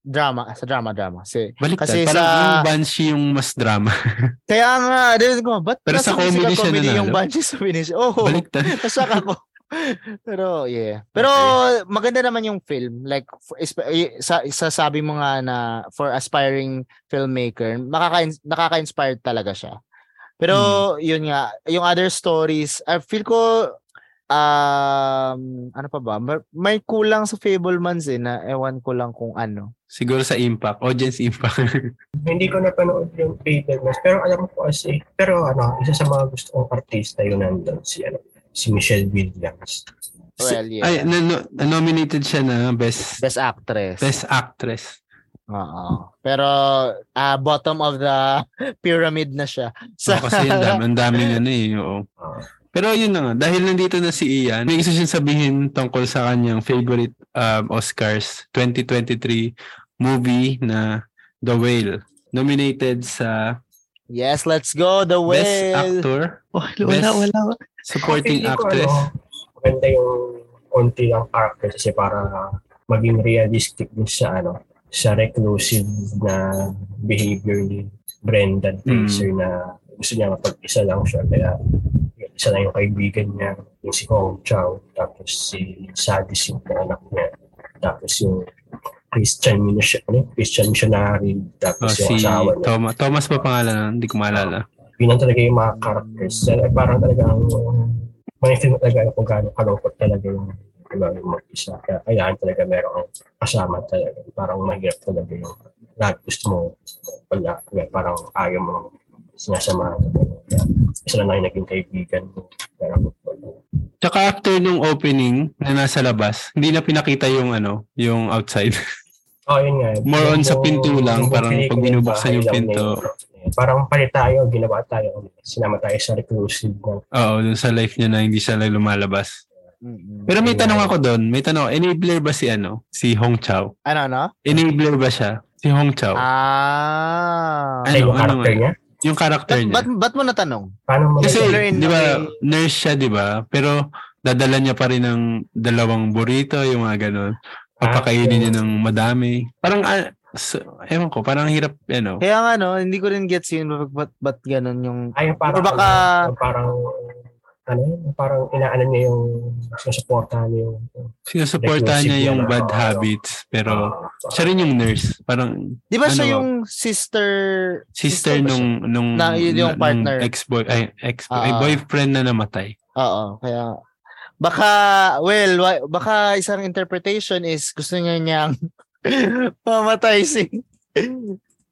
drama, sa drama drama. Si Baliktad. kasi Parang sa- yung Banshee yung mas drama. kaya nga, din ko, ba't Pero sa comedy siya comedy yung nanalo? Banshees sa finish? Oh, Baliktad. nasak ako. Pero yeah. Pero maganda naman yung film. Like for, sa sa sabi mo nga na for aspiring filmmaker, makaka nakaka-inspired talaga siya. Pero Hmm. yun nga, yung other stories, I feel ko um ano pa ba? May, may kulang sa Fablemans eh na ewan ko lang kung ano. Siguro sa impact. Audience impact. Hindi ko napanood yung Fablemans, pero alam ko kasi, pero ano, isa sa mga gusto kong artista yun nandun, si, ano, si Michelle Williams. Well, yeah. Ay, na- nominated siya na best Best actress. best actress. Oo. Pero ah, bottom of the pyramid na siya. So, kasi ang dami, ang daming ano eh. Oo. Ah. Pero yun na nga, dahil nandito na si Ian, may gusto siyang sabihin tungkol sa kanyang favorite um, Oscars 2023 movie na The Whale. Nominated sa Yes, let's go. The Best whale. Actor, Wala, Best- wala. Supporting Actress. ano, maganda yung konti lang character kasi para maging realistic din sa ano sa reclusive na behavior ni Brendan Mm. Fraser na gusto niya mapag-isa lang siya kaya isa lang yung kaibigan niya yung si Hong Chow tapos si Sadis yung anak niya tapos yung Christian missionary, ano, Christian missionary Oh, tapos yung si asawa niya Thomas. Thomas pa pangalan? Hindi ko maalala. Yun lang talaga yung mga characters. Eh, parang talaga ang mga film talaga kung gaano kalungkot talaga yung diba, yung mag-isa. Kaya kayaan talaga merong kasama talaga. Parang mahirap talaga yung lahat gusto mo wala. Kaya parang ayaw mo sinasama. Kaya isa lang na yung naging kaibigan mo. Pero. Tsaka after nung opening na nasa labas, hindi na pinakita yung ano, yung outside. Oh, yun nga. More on sa Yung- pinto lang, yung parang pag binubuksan yung pinto. na yun. Parang palit tayo, ginawa tayo. Sinama tayo sa reclusive na Oo, dun sa life niya na hindi siya lang lumalabas. Pero may tanong ako doon, may tanong, enabler ba si ano, si Hong Chow? Ano, no? Enabler ba siya? Si Hong Chow. Ah. Ano, Ay, yung ano character niya. Yung character Ba't, niya. ba't, ba't mo natanong? Paano mo Kasi, di ba, nurse siya, di ba? Pero, dadala niya pa rin ng dalawang burrito, yung mga ganun. Papakainin niya ng madami. Parang, ah, so, ewan ko, parang hirap, ano. Kaya nga no, hindi ko rin gets yun ba't, ba't, ganun yung Ay, parang, Or baka- ano, parang, ano parang inaano niya yung sinusuportahan niya yung Sinusuportahan niya yung bad oo. habits. Pero, ah, siya rin yung nurse. Parang, Di ba siya Ano? yung sister sister siya? nung, nung, Na- yun yung nung partner. ex-boy, ay, ex, Ah. ay, boyfriend na namatay. Oo, kaya baka well, baka isang interpretation is gusto niya niyang mamatay si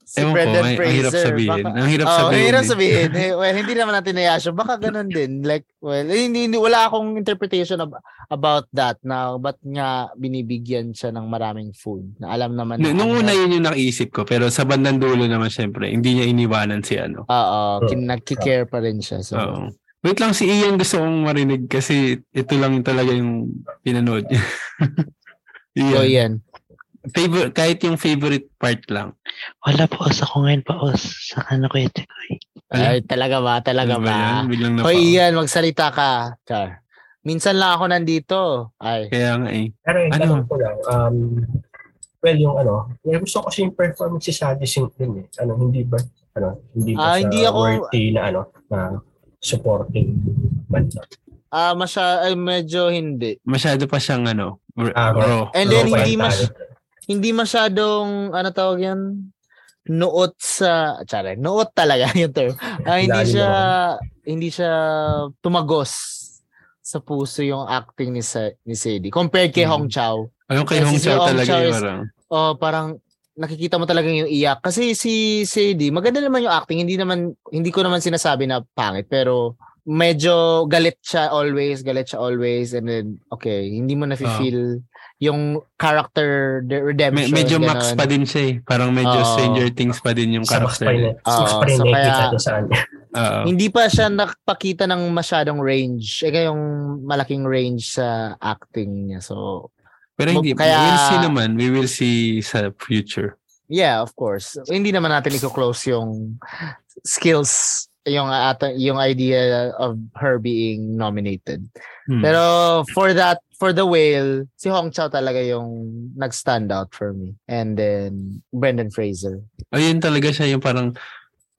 si Ewan ko, Brendan ay, ang Fraser. hirap sabihin. Baka, Ang hirap Oo, sabihin. ang hirap sabihin. Eh, well, hindi naman natin nayasyo. Baka ganun din. Like, well, eh, hindi, hindi, wala akong interpretation ab- about that na ba't nga binibigyan siya ng maraming food na alam naman na nung ano- una yun yung naisip ko, pero sa bandang dulo naman syempre, hindi niya iniwanan si ano. Oo, kin- nagki-care pa rin siya. So, Oo. Wait lang, si Ian gusto kong marinig kasi ito lang talaga yung pinanood niya. so Ian. Yan. Favor, kahit yung favorite part lang. Wala po os ako ngayon pa os sa ano ko ito ko. Ay, talaga ba? Talaga Ano ba? yan? Napa. Hoy, Ian, magsalita ka. Char. Minsan lang ako nandito. Ay. Kaya nga eh. Pero yung Ano? ko lang, um, well, yung ano, yung gusto ko kasi yung performance si Sadie Sink din eh. Ano, hindi ba, ano, hindi ba Ah, hindi ako- worthy na ano, na supporting banda? Ah, masya ay medyo hindi. Masyado pa siyang ano, r- Ah. And then pa hindi mas. Hindi masyadong ano tawag yan? Nuot sa tsara, nuot talaga yung term. Ah, hindi siya hindi siya tumagos sa puso yung acting ni sa, ni Sadie compared kay Hmm. Hong Chao. Ayun kay Hong si Chao Hong talaga Chao yung is- parang. Oh, parang nakikita mo talaga yung iyak kasi si Sadie, maganda naman yung acting, hindi naman hindi ko naman sinasabi na pangit pero medyo galit siya always, galit siya always and then okay, hindi mo na feel yung character de- Me- redemption. medyo Max ganon. pa din siya eh. Parang medyo Oo. Stranger Things pa din yung Sa Max character pa rin, Max Oo, pa rin so kaya-. Hindi pa siya nakapakita ng masyadong range. Eh yung malaking range sa acting niya. So, Pero hindi, Kaya- we will see naman. We will see sa future. yeah, of course. Hindi naman natin i-close yung skills yung ata, yung idea of her being nominated. Hmm. Pero for that, for the whale, si Hong Chao talaga yung nag-stand out for me. And then Brendan Fraser. Ayun talaga siya yung parang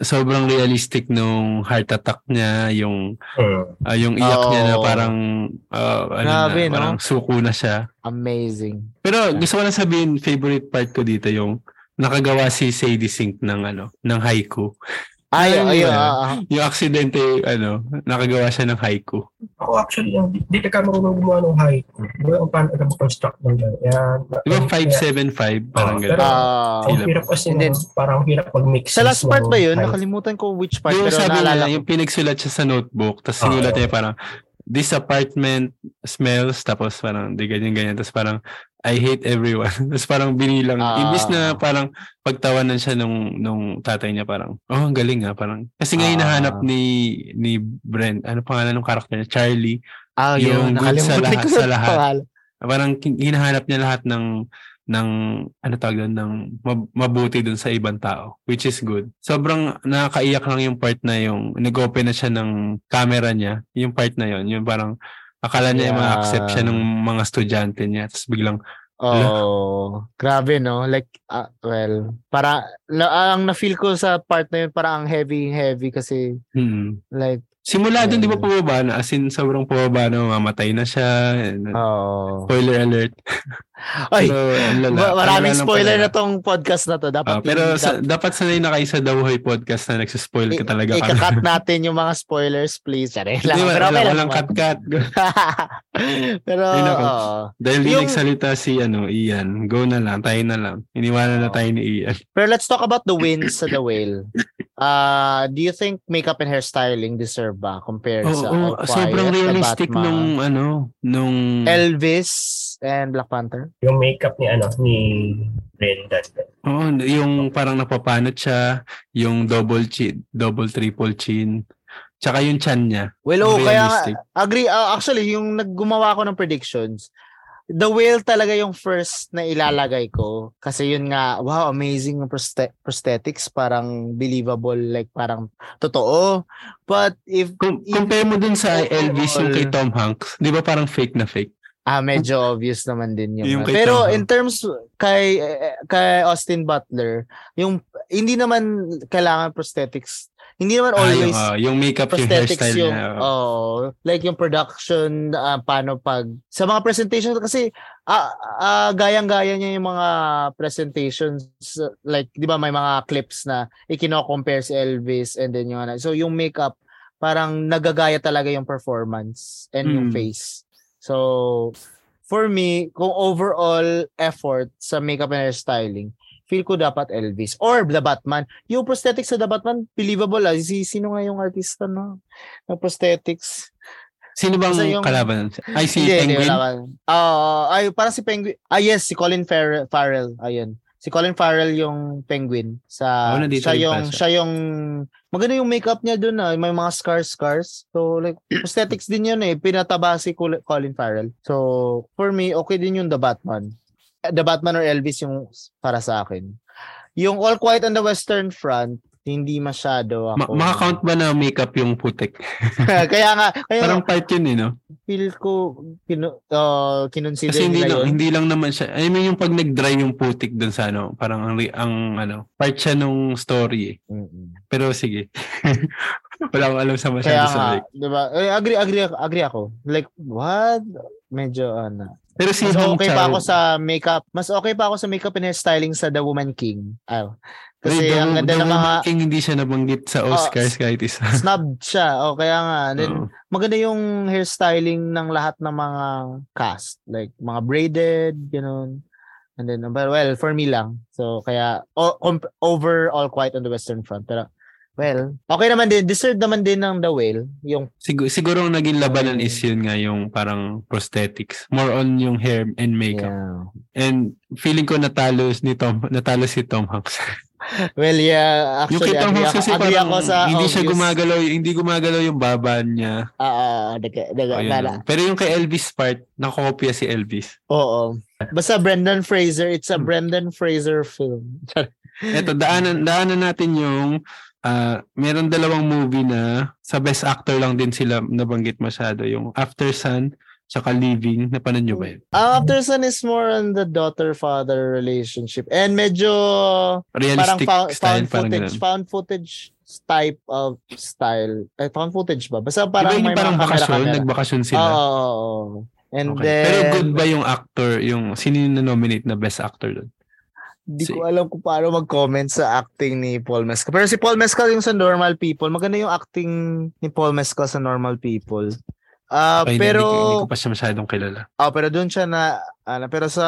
sobrang realistic nung heart attack niya, yung Hmm. ah, yung iyak niya na parang ah, ano Grabe, na, no? parang suko na siya. Amazing. Pero gusto ko lang sabihin favorite part ko dito yung nakagawa si Sadie Sink ng ano, ng haiku. Ay, Ayun ay, yun. ah, ah. Yung aksidente, ano, nakagawa siya ng haiku. Ako actually, yung, di, di ka marunong gumawa ng haiku. Ba kung paano ka mag-construct ng gano'n? Di ba 575? Parang Oo, gano'n. pero- Ah, Ang hirap kasi, And then- parang hirap mag-mix. sa last part ba yun? Nakalimutan ko which part. Yung pero sabi naalala niya, yung pinagsulat siya sa notebook, tapos Ah, sinulat niya parang, this apartment smells, tapos parang, di ganyan-ganyan, tapos parang, I hate everyone. tapos parang binilang, Ah. imbis na parang pagtawanan siya nung, nung tatay niya, parang, oh, ang galing nga, parang, kasi nga Ah. hinahanap ni, ni Brent, ano pangalan ng karakter niya, Charlie, Ah, yung yun. good sa lahat- sa lahat. pangalan. parang hinahanap niya lahat ng ng ano tawag doon ng mab- mabuti doon sa ibang tao which is good. Sobrang nakakaiyak lang yung part na yung nag-open na siya ng camera niya, yung part na yon, yung parang akala niya Yeah. ma-accept siya ng mga estudyante niya tapos biglang Oh, grabe no. Like ah, well, para na, ang na-feel ko sa part na yun parang ang heavy heavy kasi hmm. like Simula doon di ba Yeah. pababa na as in sobrang pababa na mamatay na siya. and- oh. Spoiler alert. Ay, ang lala. ma- maraming spoiler na tong podcast na to. Dapat Ah, pero sa, dapat sanay na kayo sa Dawhoy podcast na nagsispoil ka talaga kami. i-cut natin yung mga spoilers please. Sorry lang. Hindi, Pero wala, walang cut-cut. pero Ay, nako. oo. Dahil Yung- nagsalita si ano, Ian, go na lang, tayo na lang. Iniwanan na Oo. tayo ni Ian. Pero let's talk about the wins sa The Whale. Uh, do you think makeup and hairstyling deserve ba compared Oo, sa All Quiet, sobrang realistic nung ano, nung Elvis and Black Panther? Yung makeup ni, ano, ni Brendan. Oo, yung parang napapanot siya, yung double chin, double triple chin. Tsaka yung chan niya. Well, oh, kaya agree. uh, actually, yung naggumawa ako ng predictions, The Whale talaga yung first na ilalagay ko. Kasi yun nga, wow, amazing yung proste- prosthetics. Parang believable, like parang totoo. But if, Kung, compare mo dun sa Elvis yung kay Tom Hanks, di ba parang fake na fake? Ah, medyo obvious naman din yung. Yung kay Pero in terms kay kay Austin Butler, yung hindi naman kailangan prosthetics. Hindi naman Ah, yung, always ah, yung makeup, yung prosthetics hairstyle yung niya. oh, like yung production ah, paano pag sa mga presentations kasi ah, ah, gayang-gaya niya yung mga presentations like 'di ba may mga clips na ikino-compare si Elvis and then yung ano. So yung makeup parang nagagaya talaga yung performance and yung Mm. face. So for me, kung overall effort sa makeup and hairstyling, feel ko dapat Elvis or The Batman. Yung prosthetics sa The Batman, believable ah. Si, sino nga yung artista no? ng prosthetics? Sino bang Kasi yung- kalaban? Ay, si Hindi, Penguin? ka. Ah, ay, parang si Penguin. Ah, yes, si Colin Farrell. Farrell. Ayun. Si Colin Farrell yung Penguin sa Oh, siya yung siya. siya yung maganda yung makeup niya doon ah. May mga scars scars. So like prosthetics din yun eh. Pinataba si Col- Colin Farrell. So for me okay din yung The Batman. The Batman or Elvis yung para sa akin. Yung All Quiet on the Western Front hindi masyado Ma- ako. makakount ba na makeup yung putik? kaya nga, kaya Parang part yun eh, no? feel ko kinu, uh, kinonsider Kasi hindi nila lang, yun. hindi lang naman siya. I mean, yung pag nag-dry yung putik dun sa ano, parang ang, ang ano, part siya nung story eh. Mm-mm. Pero sige. Wala akong alam sa Kaya masyado sa nga, like. 'di ba? Eh, agree agree agree ako. Like what? Medyo ano. Pero si Mas Hong okay Chow, pa ako sa makeup. Mas okay pa ako sa makeup and hairstyling sa The Woman King. Ay. Kasi Wait, ang ganda ng mga King hindi siya nabanggit sa Oscars kahit isa. snubbed siya. O kaya nga, then Oo. maganda yung hairstyling ng lahat ng mga cast. Like mga braided, ganun. And then, but well, for me lang. So, kaya, o, comp- overall quiet on the Western Front. Pero, well, okay naman din. Deserved naman din ng The Whale. Yung Siguro, siguro ang naging labanan is yun nga yung parang prosthetics. More on yung hair and makeup. Yeah. And feeling ko natalo ni Tom, natalo si Tom Hanks. Well, yeah, yung actually, Tom agree, kasi agree ako sa hindi siya obvious. gumagalaw, hindi gumagalaw yung baba niya. Ayun gala. lang. Pero yung kay Elvis part, nakokopya si Elvis. Oo. Basta Brendan Fraser, it's a Hmm. Brendan Fraser film. Eto, daanan, daanan natin yung ah meron dalawang movie na sa best actor lang din sila nabanggit masyado. Yung After Sun, tsaka Living. Napanood nyo ba yun? Ah, After Sun is more on the daughter-father relationship. And medyo parang Realistic found, style, found parang footage, ganun. found footage type of style. Eh, found footage ba? Basta Parang parang yung may parang mga bakasyon, nagbakasyon sila. Oo, oo. And Okay. then, Pero good ba yung actor, yung sino yung na-nominate na best actor doon? Di Si- ko alam kung paano mag-comment sa acting ni Paul Mescal. Pero si Paul Mescal yung sa Normal People. Maganda yung acting ni Paul Mescal sa Normal People. Ah, Ay, pero hindi, ko- hindi ko pa siya masyadong kilala. ah, pero doon siya na ano, pero sa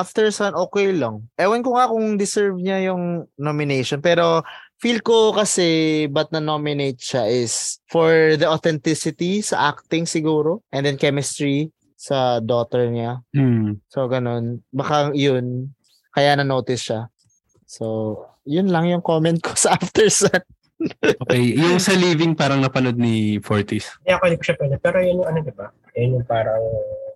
After Sun okay lang. Ewan ko nga kung deserve niya yung nomination pero feel ko kasi ba't na nominate siya is for the authenticity sa acting siguro and then chemistry sa daughter niya. Hmm. So, ganun. Baka yun, kaya na-notice siya. So, yun lang yung comment ko sa After Sun. Okay. yung sa Living parang napanood ni Fortis. Kaya ako hindi ko siya pwede. Pero yun yung ano, di ba? Yun yung parang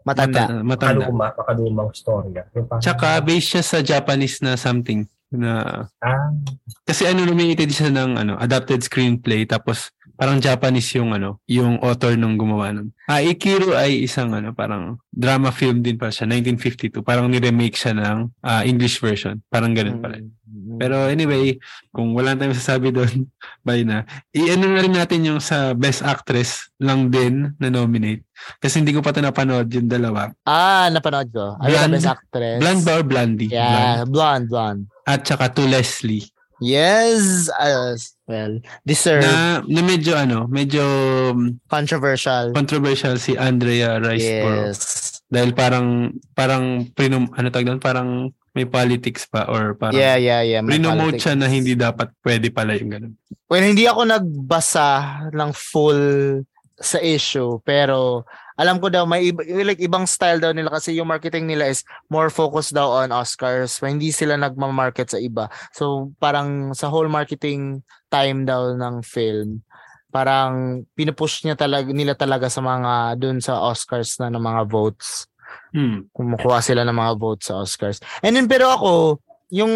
Matanda. Mata- matanda. makaluma, makalumang storya. Yung parang, Tsaka based siya sa Japanese na something na ah, kasi ano nominated siya ng ano adapted screenplay tapos parang Japanese yung ano yung author nung gumawa nun. Ah Ikiru ay isang ano parang drama film din pa siya 1952 parang ni-remake siya ng ah, English version. Parang ganun pala. Mm. Pero anyway, kung wala tayong masasabi doon, bye na. I-ano na rin natin yung sa Best Actress lang din na nominate. Kasi hindi ko pa ito napanood yung dalawa. Ah, napanood ko. Blonde. na best actress. Blonde ba or Blondie? Yeah, blonde, blonde. At saka to Leslie. Yes! Uh, well, deserve. Na, na medyo ano, medyo um, Controversial. controversial si Andrea Riseborough. Yes. Dahil parang, parang, prinum, ano tawag doon, parang may politics pa or parang Yeah, yeah, yeah. politics. siya na hindi dapat pwede pala yung ganun. Well, hindi ako nagbasa ng full sa issue, pero alam ko daw may iba, like ibang style daw nila kasi yung marketing nila is more focused daw on Oscars. Hindi sila nagma-market sa iba. So parang sa whole marketing time daw ng film, parang pinupush niya talaga nila talaga sa mga dun sa Oscars na ng mga votes. Hmm. Kumukuha sila ng mga votes sa Oscars. And then, pero ako, yung...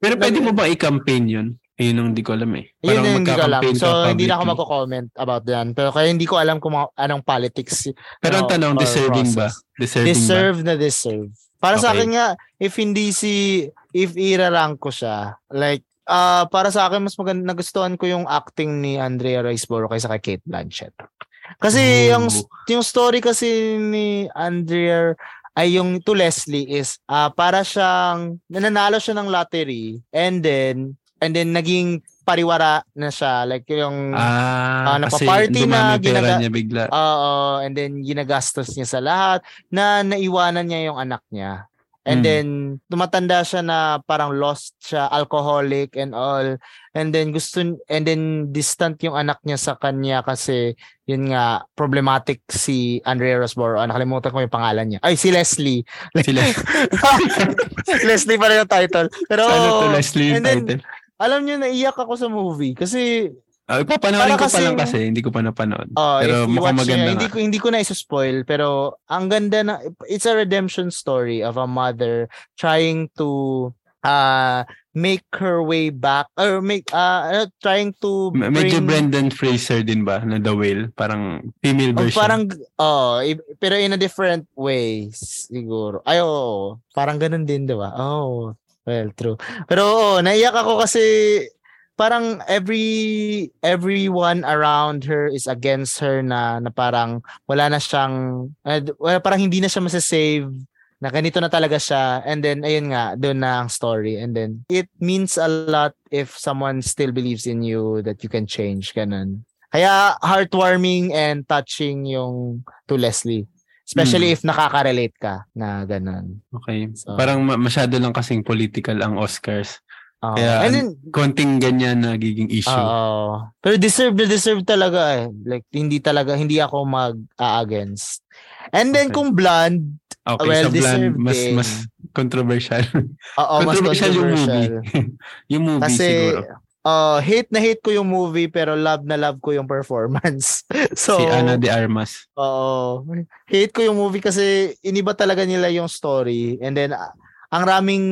Pero pwede mo ba i-campaign yun? Ayun ang hindi ko alam eh. Yun Parang yung hindi ko alam. So, hindi na ako magko-comment about yan. Pero kaya hindi ko alam kung mga- anong politics. Pero ang ano, tanong, deserving ba? process. Deserving Deserve na deserve. Para sa Okay. akin nga, if hindi si, if irarank ko siya, like, ah para sa akin, mas maganda, nagustuhan ko yung acting ni Andrea Riseborough kaysa kay Kate Blanchett. Kasi ba? yung, yung story kasi ni Andrea ay yung to Leslie is ah para siyang nananalo siya ng lottery and then and then naging pariwara na siya like yung Ah, kasi napaparty na, ginaga- niya bigla. Oo, and then ginagastos niya sa lahat na naiwanan niya yung anak niya. And Mm. then tumatanda siya na parang lost siya, alcoholic and all. And then gusto and then distant yung anak niya sa kanya kasi yun nga problematic si Andrea Rosborough. Ah, nakalimutan ko yung pangalan niya. Ay si Leslie. Sila, Leslie pa rin yung title. Pero ano to Leslie yung and then, title? alam niyo naiyak ako sa movie kasi Ah, papanoorin ko pa lang kasi, hindi ko pa napanood. Oh, Pero mukhang maganda niya, hindi ko hindi ko na isa-spoil pero ang ganda na it's a redemption story of a mother trying to uh make her way back or make uh trying to M- Medyo bring- Brendan Fraser din ba na The Whale? Parang female Oh, version. parang oh pero in a different way siguro ay oo parang ganun din di ba oh well true pero oo naiyak ako kasi parang every everyone around her is against her na na parang wala na siyang wala parang hindi na siya masasave na ganito na talaga siya. And then ayun nga doon na ang story. And then it means a lot if someone still believes in you that you can change ganun. Kaya heartwarming and touching yung to Leslie. Especially if nakaka-relate ka na ganun. Okay. So- Parang ma- masyado lang kasing political ang Oscars. Kaya, and then Konting ganyan nagiging issue. Oo. Pero deserve na deserve talaga eh. Like, hindi talaga, hindi ako mag-against. And then Okay. kung blonde, okay, well, sa Bland, deserved mas, din. mas controversial. oo, mas controversial yung movie. yung movie Kasi, siguro. uh, hate na hate ko yung movie pero love na love ko yung performance. so, si Ana de Armas. Oo. Hate ko yung movie kasi iniba talaga nila yung story. And then, ah, ang raming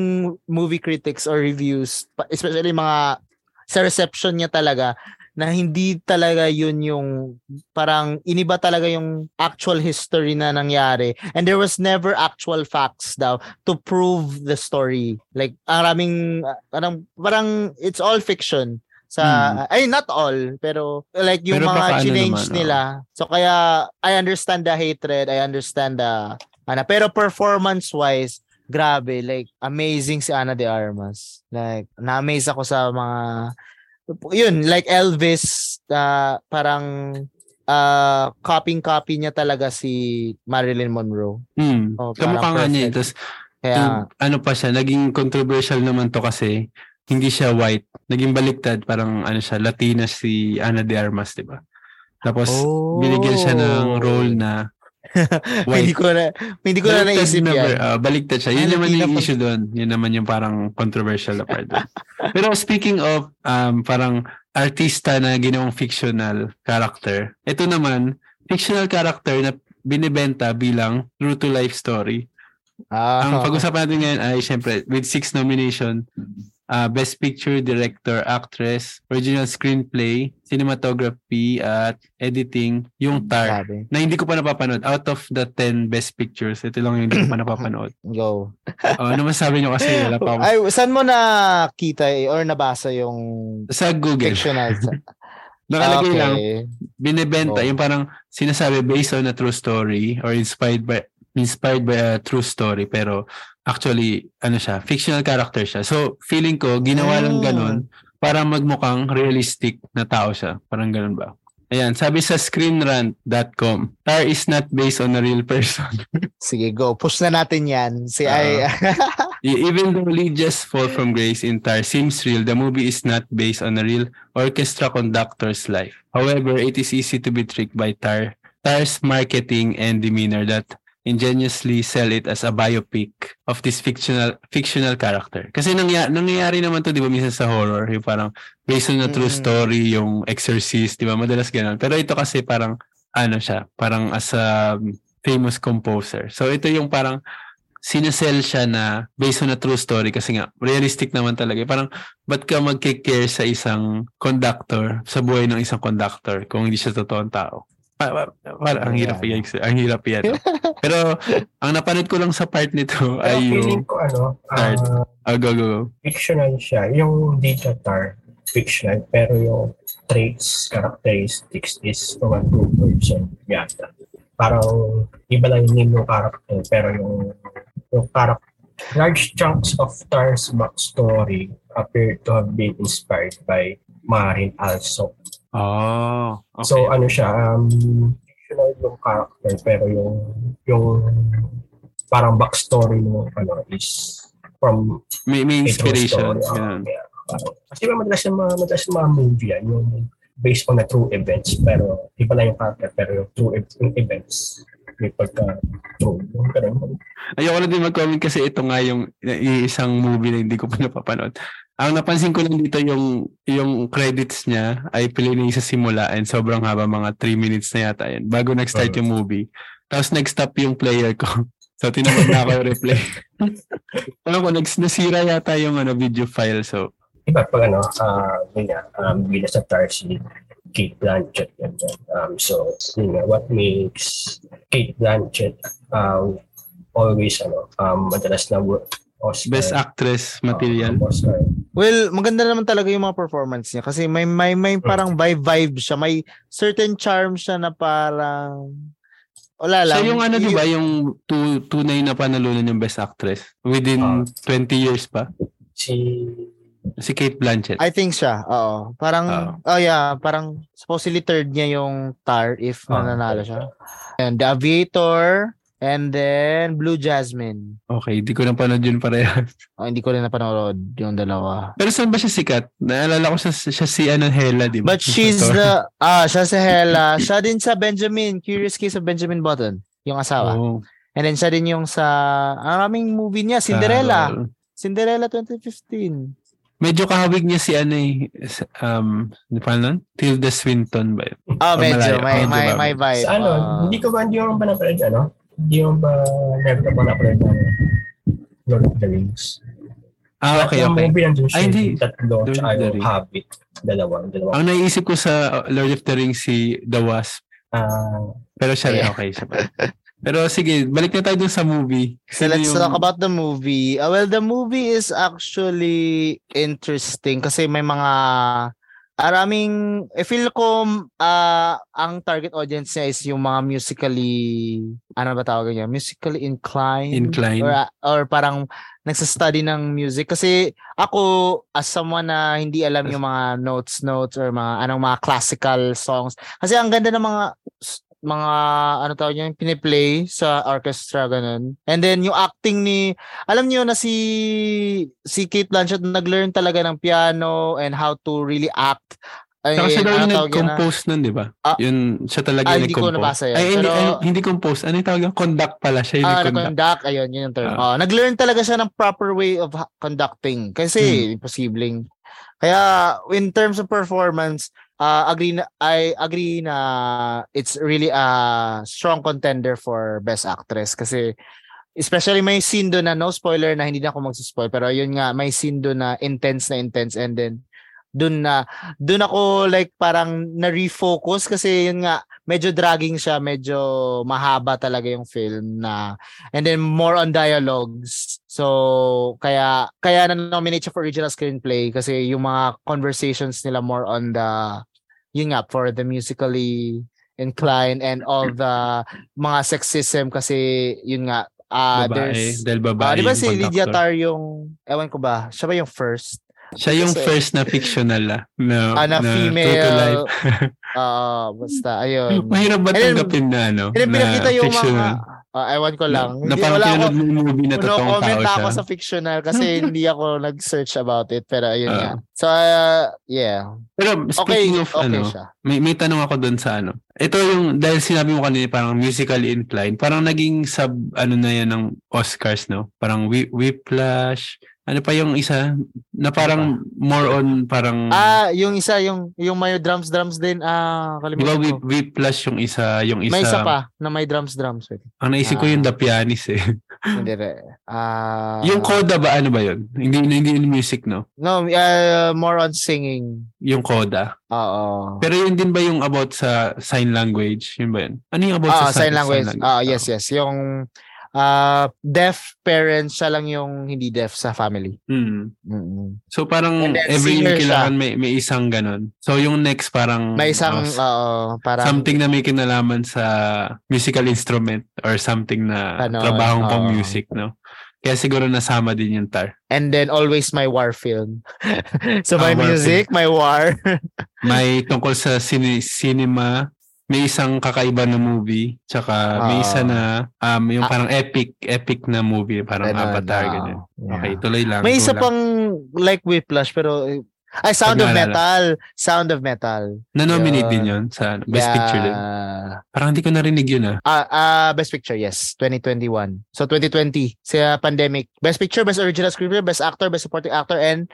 movie critics or reviews, especially mga sa reception niya talaga, na hindi talaga yun yung parang iniba talaga yung actual history na nangyari. And there was never actual facts daw to prove the story. Like, ang raming, parang, parang it's all fiction. Sa, ay, not all, pero like yung Hmm. Pero mga baka ano nila. So, kaya, I understand the hatred, I understand the, ano, pero performance-wise, grabe, like, amazing si Ana de Armas. Like, na-amaze ako sa mga, yun, like Elvis, uh, parang, uh, copying-copy niya talaga si Marilyn Monroe. Hmm. Oh, Kamukha nga niya. perfect. Tapos, Kaya, ano pa siya, naging controversial naman to kasi hindi siya white. Naging baliktad, parang ano siya, Latina si Ana de Armas, di ba? Tapos, oh, binigyan siya ng role na hindi ko na, hindi ko na naisip na yan. ah, baliktad siya. Yun Ah, naman Latina yung issue doon. Yun naman yung parang controversial na part doon. Pero speaking of um, parang artista na ginawang fictional character, ito naman, fictional character na binibenta bilang true to life story. Ah, Ang pag-usapan natin ngayon ay syempre with six nomination, uh, Best Picture, Director, Actress, Original Screenplay, Cinematography, at Editing, yung Tar. Sabi. Na hindi ko pa napapanood. Out of the 10 best pictures, ito lang yung hindi ko pa napapanood. Go. Oh, ano masabi nyo kasi wala pa. Ay, saan mo nakita eh, or nabasa yung Sa Google, fictional? nakalagay lang, okay. binibenta, Oh. yung parang sinasabi based on a true story or inspired by inspired by a true story pero actually ano siya fictional character siya so feeling ko ginawa lang Mm. ganun para magmukhang realistic na tao siya parang ganun ba ayan sabi sa screenrant.com Tar is not based on a real person Sige, go. Push na natin yan. Si Ah. ay E- even though Lydia's fall from grace in Tar seems real the movie is not based on a real orchestra conductor's life however it is easy to be tricked by Tar Tar's marketing and demeanor that ingeniously sell it as a biopic of this fictional fictional character. Kasi nangya, nangyayari naman to, di ba, minsan sa horror, yung parang based on a true Mm. story, yung exorcist, di ba, madalas ganun. Pero ito kasi parang, ano siya, parang as a famous composer. So ito yung parang sinasell siya na based on a true story kasi nga realistic naman talaga. Parang ba't ka magkikare sa isang conductor, sa buhay ng isang conductor kung hindi siya totoong tao? Pa, pa, pa, ang hirap yan. Ang hirap yan. no? Pero ang napanood ko lang sa part nito Pero ay feeling yung ko ano, Start. ah, oh, go, go, go. fictional siya. Yung data tar, fictional, pero yung traits, characteristics is from a true person yata. Parang iba lang yung name ng character, pero yung, yung character, large chunks of Tar's backstory appear to have been inspired by Marin also. Oh, okay. So ano siya, um, fictional yung character, pero yung, yung parang backstory mo ano, is from may, may inspiration. story. Ah, kaya, parang- kasi may madalas yung mga, madalas yung mga movie yan, yung based on the true events, pero iba lang yung character, pero yung true yung events, may pagka true. Ayoko na din mag-comment kasi ito nga yung yung isang movie na hindi ko pa napapanood. Ang napansin ko lang dito yung yung credits niya ay pilinig sa simula and sobrang haba mga 3 minutes na yata yan bago nag-start Uh. yung movie. Tapos nag-stop yung player ko. So tinawag na ako yung replay. Alam ko, nags nasira yata yung ano, video file. So, Iba pag ano, ah yun nga, um, bila sa tar si Kate Blanchett. Um, so, yun nga, what makes Kate Blanchett um, always, ano, um, madalas na wo- Oscar. best actress material. Oscar. Well, maganda naman talaga yung mga performance niya kasi may may may parang vibe vibe siya, may certain charm siya na parang wala lang. So yung ano, di ba, yung tu- tunay na panalunan yung best actress within 20 years pa? Si Si Kate Blanchett. I think siya. Oo. Parang Oo. oh yeah, parang supposedly third niya yung Tar if Ah, nananalo siya. And The Aviator and then Blue Jasmine. Okay, di ko na panood yun parehas. Oh, hindi ko rin napanood yung dalawa. Pero saan ba siya sikat? Naalala ko siya, siya si ano, Hela, di ba? But she's the ah siya sa Hela, siya din sa Benjamin, Curious Case of Benjamin Button, yung asawa. Oo. And then siya din yung sa ang aming movie niya, Cinderella. Ah, Cinderella 2015. medyo kahawig niya si ano eh, um, ano pa nun? Tilda Swinton ba yun? Ah, Oh, medyo malayo. may may bago. may vibe. Sa ano, Ah. hindi ko ba, hindi mo ba napanood, ano? Hindi mo ba never ka ba napanood ng Lord of the Rings? Ah, okay, Yung okay. movie nandun siya, Ay, hindi. tatlo, Lord tsaka of the yung Rings. Hobbit. Dalawa, dalawa. Ang naisip ko sa uh, Lord of the Rings si The Wasp. Ah, Pero siya rin, Yeah. okay siya pa. Pero sige, balik na tayo dun sa movie. So let's yung- talk about the movie. Uh, well, the movie is actually interesting kasi may mga araming I feel ko ah ang target audience niya is yung mga musically ano ba tawag niya? Musically inclined Inclined. or ah, or parang nagsa-study ng music kasi ako as someone na hindi alam yung mga notes notes or mga anong mga classical songs kasi ang ganda ng mga mga ano tawag niya, piniplay sa orchestra ganun. And then yung acting ni alam niyo na si si Kate Blanchett nag-learn talaga ng piano and how to really act. Ay, Saka siya daw ano yung yan na- nag-compose nun, di ba? Ah. yun, siya talaga Ah, yung hindi ko nag-compose. nabasa yan. Ay, Pero- ay, hindi compose. Ano yung tawag yung conduct pala. Siya yung Ah, nag-conduct. nag-conduct, ayun, yun yung term. Ah. Oh, nag-learn talaga siya ng proper way of conducting kasi Hmm. imposibleng. Kaya in terms of performance, uh, agree na I agree na it's really a strong contender for best actress kasi especially may scene doon na no spoiler na hindi na ako magsuspoil pero yun nga may scene doon na intense na intense and then doon na doon ako like parang na-refocus kasi yun nga medyo dragging siya medyo mahaba talaga yung film na and then more on dialogues so kaya kaya na nominate siya for original screenplay kasi yung mga conversations nila more on the yun nga for the musically inclined and all the mga sexism kasi yun nga ah babae. there's Dahil Ah, babae di ba si Lydia. Tar yung ewan ko ba siya ba yung first Siya yung Kasi- first na fictional ah. Na, ah, na, true to life. female ah basta ayun Mahirap ba And tanggapin na ano? Hindi na pinakita yung mga fictional? ah, ewan ko lang Na, na hindi parang wala ako movie na no totoong tao ako siya. sa fictional kasi hindi ako nag-search about it pero ayun Ah. nga so uh, yeah Pero okay speaking of okay ano, siya may, may tanong ako doon sa ano. Ito yung, dahil sinabi mo kanina parang musically inclined, parang naging sub, ano na yan ng Oscars, no? Parang Whi- Whiplash, Ano pa yung isa na parang more on parang Ah, yung isa, yung yung may drums drums din. Ah, kalimutan we, ko. we plus yung isa, yung isa. May isa pa na may drums drums. Wait. Ang naisip ko yung Ah. The Pianist eh. Hindi re. Ah, yung Coda ba ano ba yun? Hindi hindi yung music no. No, uh, more on singing. Yung Coda. Oo. Pero yun din ba yung about sa sign language? Yun ba yun? Ano yung about Ah, sa sign language. Ah, Ah. yes, yes. Yung ah deaf parents, siya lang yung hindi deaf sa family. Hmm. Mm-mm. So parang every year kailangan may, may isang ganun. So yung next parang May isang, uh, oo, parang, something na may kinalaman sa musical instrument or something na Ganon, trabahong pang oo. music, no? Kaya siguro nasama din yung tar. and then always my war film. so Ah, my war music, my war. May tungkol sa cine- cinema, may isang kakaiba na movie, tsaka may Ah. isa na um, yung Ah. parang epic, epic na movie, parang Ganon, Avatar, oo. ganyan. Yeah. Okay, tuloy lang. May isa lang. pang like Whiplash pero ay Sound of Pag. Metal, Sound of Metal. Na-nominate din yun sa ano, Best Yeah. Picture din. Parang hindi ko narinig yun ah. Ah, ah, Best Picture, yes. 2021. So, 2020. Sa pandemic. Best Picture, Best Original Screenplay, Best Actor, Best Supporting Actor, and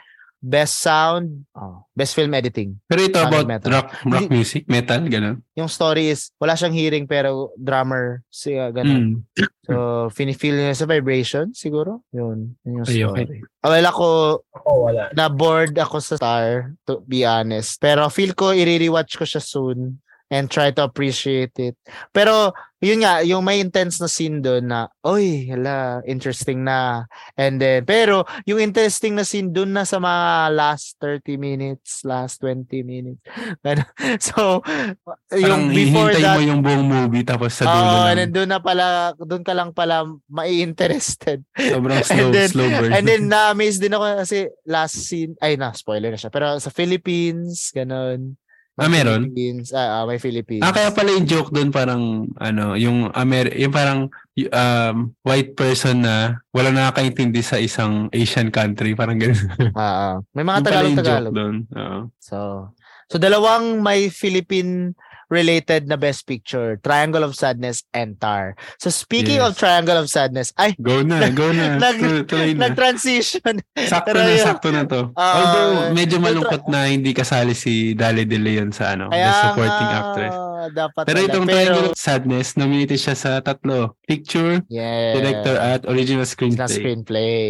Best Sound, oh, Best Film Editing. Pero ito Sound about Metal. rock rock music, metal, gano'n. Yung story is, wala siyang hearing pero drummer. Siya, ganun. Mm. So, feel niya sa vibration, siguro. Yun. Yun yung Ay, story. okay. Well, ako, Ako wala. na-bored ako sa Star, to be honest. Pero feel ko, i-rewatch ko siya soon and try to appreciate it. Pero, yun nga, yung may intense na scene doon na, oy, hala, interesting na. And then, pero, yung interesting na scene doon na sa mga last 30 minutes, last 20 minutes. So, Parang yung before hihintay that, mo yung buong movie tapos sa dulo and lang. then doon na pala, doon ka lang pala mai-interested. Sobrang slow, and then, slow burn. And then na-amaze din ako kasi last scene, ay na, spoiler na siya. Pero sa Philippines, ganun. Ah, meron? Philippines, ah, ah, may Philippines. Ah, kaya pala yung joke doon parang ano, yung Amer yung parang um, white person na wala nakakaintindi sa isang Asian country, parang gano'n. Ah, ah. may mga Tagalog-Tagalog. doon. Oo. So, so dalawang may Philippine related na best picture, Triangle of Sadness and Tar. So speaking Yes. of Triangle of Sadness, ay, Go na, go na. Nag- Tuloy- na. nag-transition. Sakto na, yun. sakto na to. Ah, Although, medyo malungkot na hindi kasali si Dali De Leon sa ano, Kaya the supporting nga, actress. Dapat Pero itong Pero, Triangle of Sadness, nominated siya sa tatlo. Picture, yeah. director at original na screenplay. screenplay.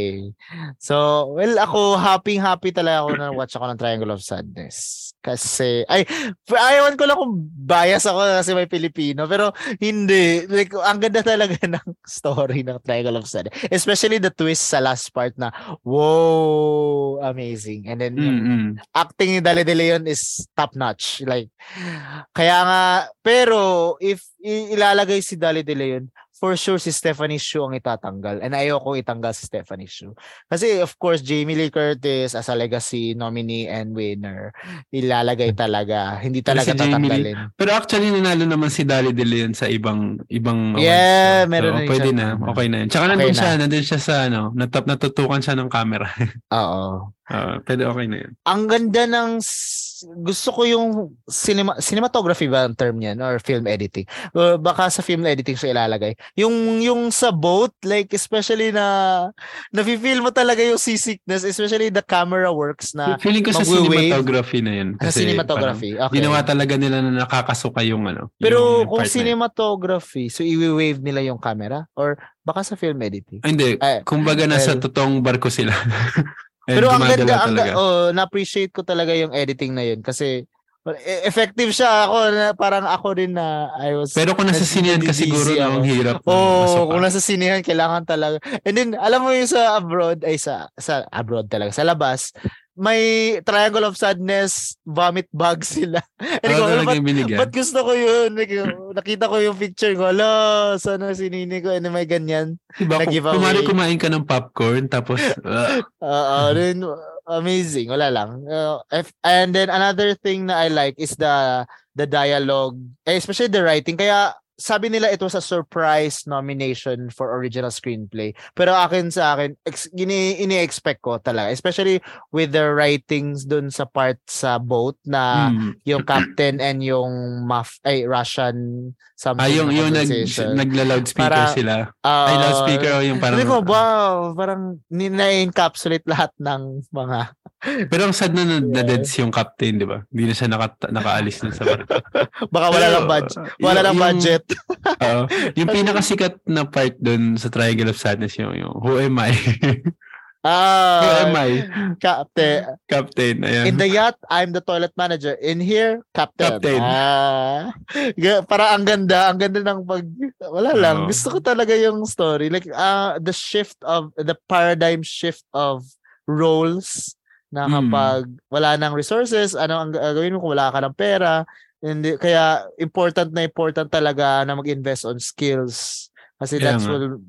So, well, ako, happy-happy talaga ako na watch ako ng Triangle of Sadness. Kasi, ay, ayawan ko lang kung bias ako kasi may Pilipino. Pero, hindi. Like, ang ganda talaga ng story ng Triangle of Sadness. Especially the twist sa last part na, wow, amazing. And then, Mm-mm. acting ni Dale De Leon is top notch. Like kaya nga pero if ilalagay si Dale De Leon, for sure si Stephanie Shu ang itatanggal. And ayoko itanggal si Stephanie Shu. Kasi of course Jamie Lee Curtis as a legacy nominee and winner, ilalagay talaga. Hindi Pero talaga si Jamie Lee- tatanggalin. Pero actually, nanalo naman si Dali De Leon sa ibang ibang awards. Yeah, So, meron so, na pwede siya. na. Okay na yun. Tsaka Okay nandun na. siya, nandun siya sa ano, natap, natutukan siya ng camera. Oo. uh, pwede okay na yun. Ang ganda ng gusto ko yung cinema, cinematography ba ang term niyan or film editing. Uh, baka sa film editing siya ilalagay. Yung yung sa boat like especially na nafi-feel mo talaga yung seasickness especially the camera works na Feeling ko sa cinematography na yun. sa Kasi cinematography. parang Okay. Ginawa talaga nila na nakakasuka yung ano. Pero yung kung cinematography, so i-wave nila yung camera or baka sa film editing. Ay, hindi. Ay, Kumbaga nasa well- totoong barko sila. And Pero ang ganda, ang oh, na-appreciate ko talaga yung editing na yun kasi e- effective siya ako na parang ako rin na I was Pero kung nasa sinehan ka siguro na ang hirap. na Oh, kung nasa sinehan kailangan talaga. And then alam mo yung sa abroad ay sa sa abroad talaga sa labas may triangle of sadness vomit bag sila. And Ano ko, talaga ba't, yung binigyan? ba't gusto ko yun? Like, nakita ko yung picture ko. Ala, sana sinini ko and may ganyan. Diba, kumari kumain ka ng popcorn tapos uh, Oo, then amazing. Wala lang. Uh, if- and then another thing na I like is the the dialogue, eh, especially the writing. Kaya sabi nila it was a surprise nomination for original screenplay. Pero akin sa akin, ex, gini, ini-expect ko talaga. Especially with the writings dun sa part sa boat na Mm. yung captain and yung maf ay Russian something Ah, yung, yung nag, nagla-loudspeaker Para- sila. Ah, Ay, loudspeaker o yung parang... Sabi ko, wow, parang ni- na-encapsulate lahat ng mga Pero ang sad na na, na Yeah. deads yung captain, di ba? Hindi na siya naka, nakaalis na sa barko. baka wala lang budget. Wala lang budget. Oo. yung pinakasikat na part dun sa Triangle of Sadness yung, yung Who am I? Who am Ah, I? captain. Captain. Ayan. In the yacht, I'm the toilet manager. In here, captain. Captain. Ah, para ang ganda, ang ganda ng pag wala lang. Oo. Gusto ko talaga yung story. Like uh, the shift of the paradigm shift of roles na Mm. kapag wala nang resources, ano ang gagawin mo kung wala ka ng pera? Hindi kaya important na important talaga na mag-invest on skills. Kasi Kaya that's will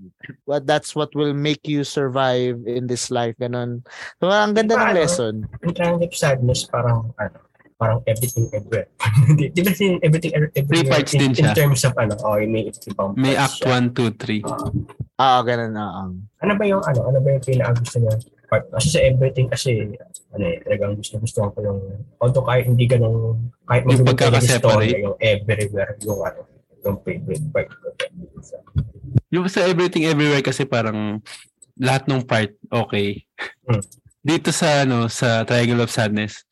what that's what will make you survive in this life ganun. So, ang ganda ng Paano? lesson. Yung Triangle of Sadness, parang, ano, parang everything everywhere. di, ba si everything everywhere Three parts in, din siya. in terms of ano, oh, may ibang May act siya. 1, 2, 3. Ah, ganun na. Um. Ano ba yung ano, ano ba yung pinaka-gusto niya part? Kasi sa everything kasi ano eh, talagang gusto gusto ko yung although kahit hindi ganun kahit Yung pagkakaseparate. story, yung everywhere yung ano, yung favorite part ko. Yung sa Everything Everywhere kasi parang lahat ng part okay. Hmm. Dito sa ano sa Triangle of Sadness,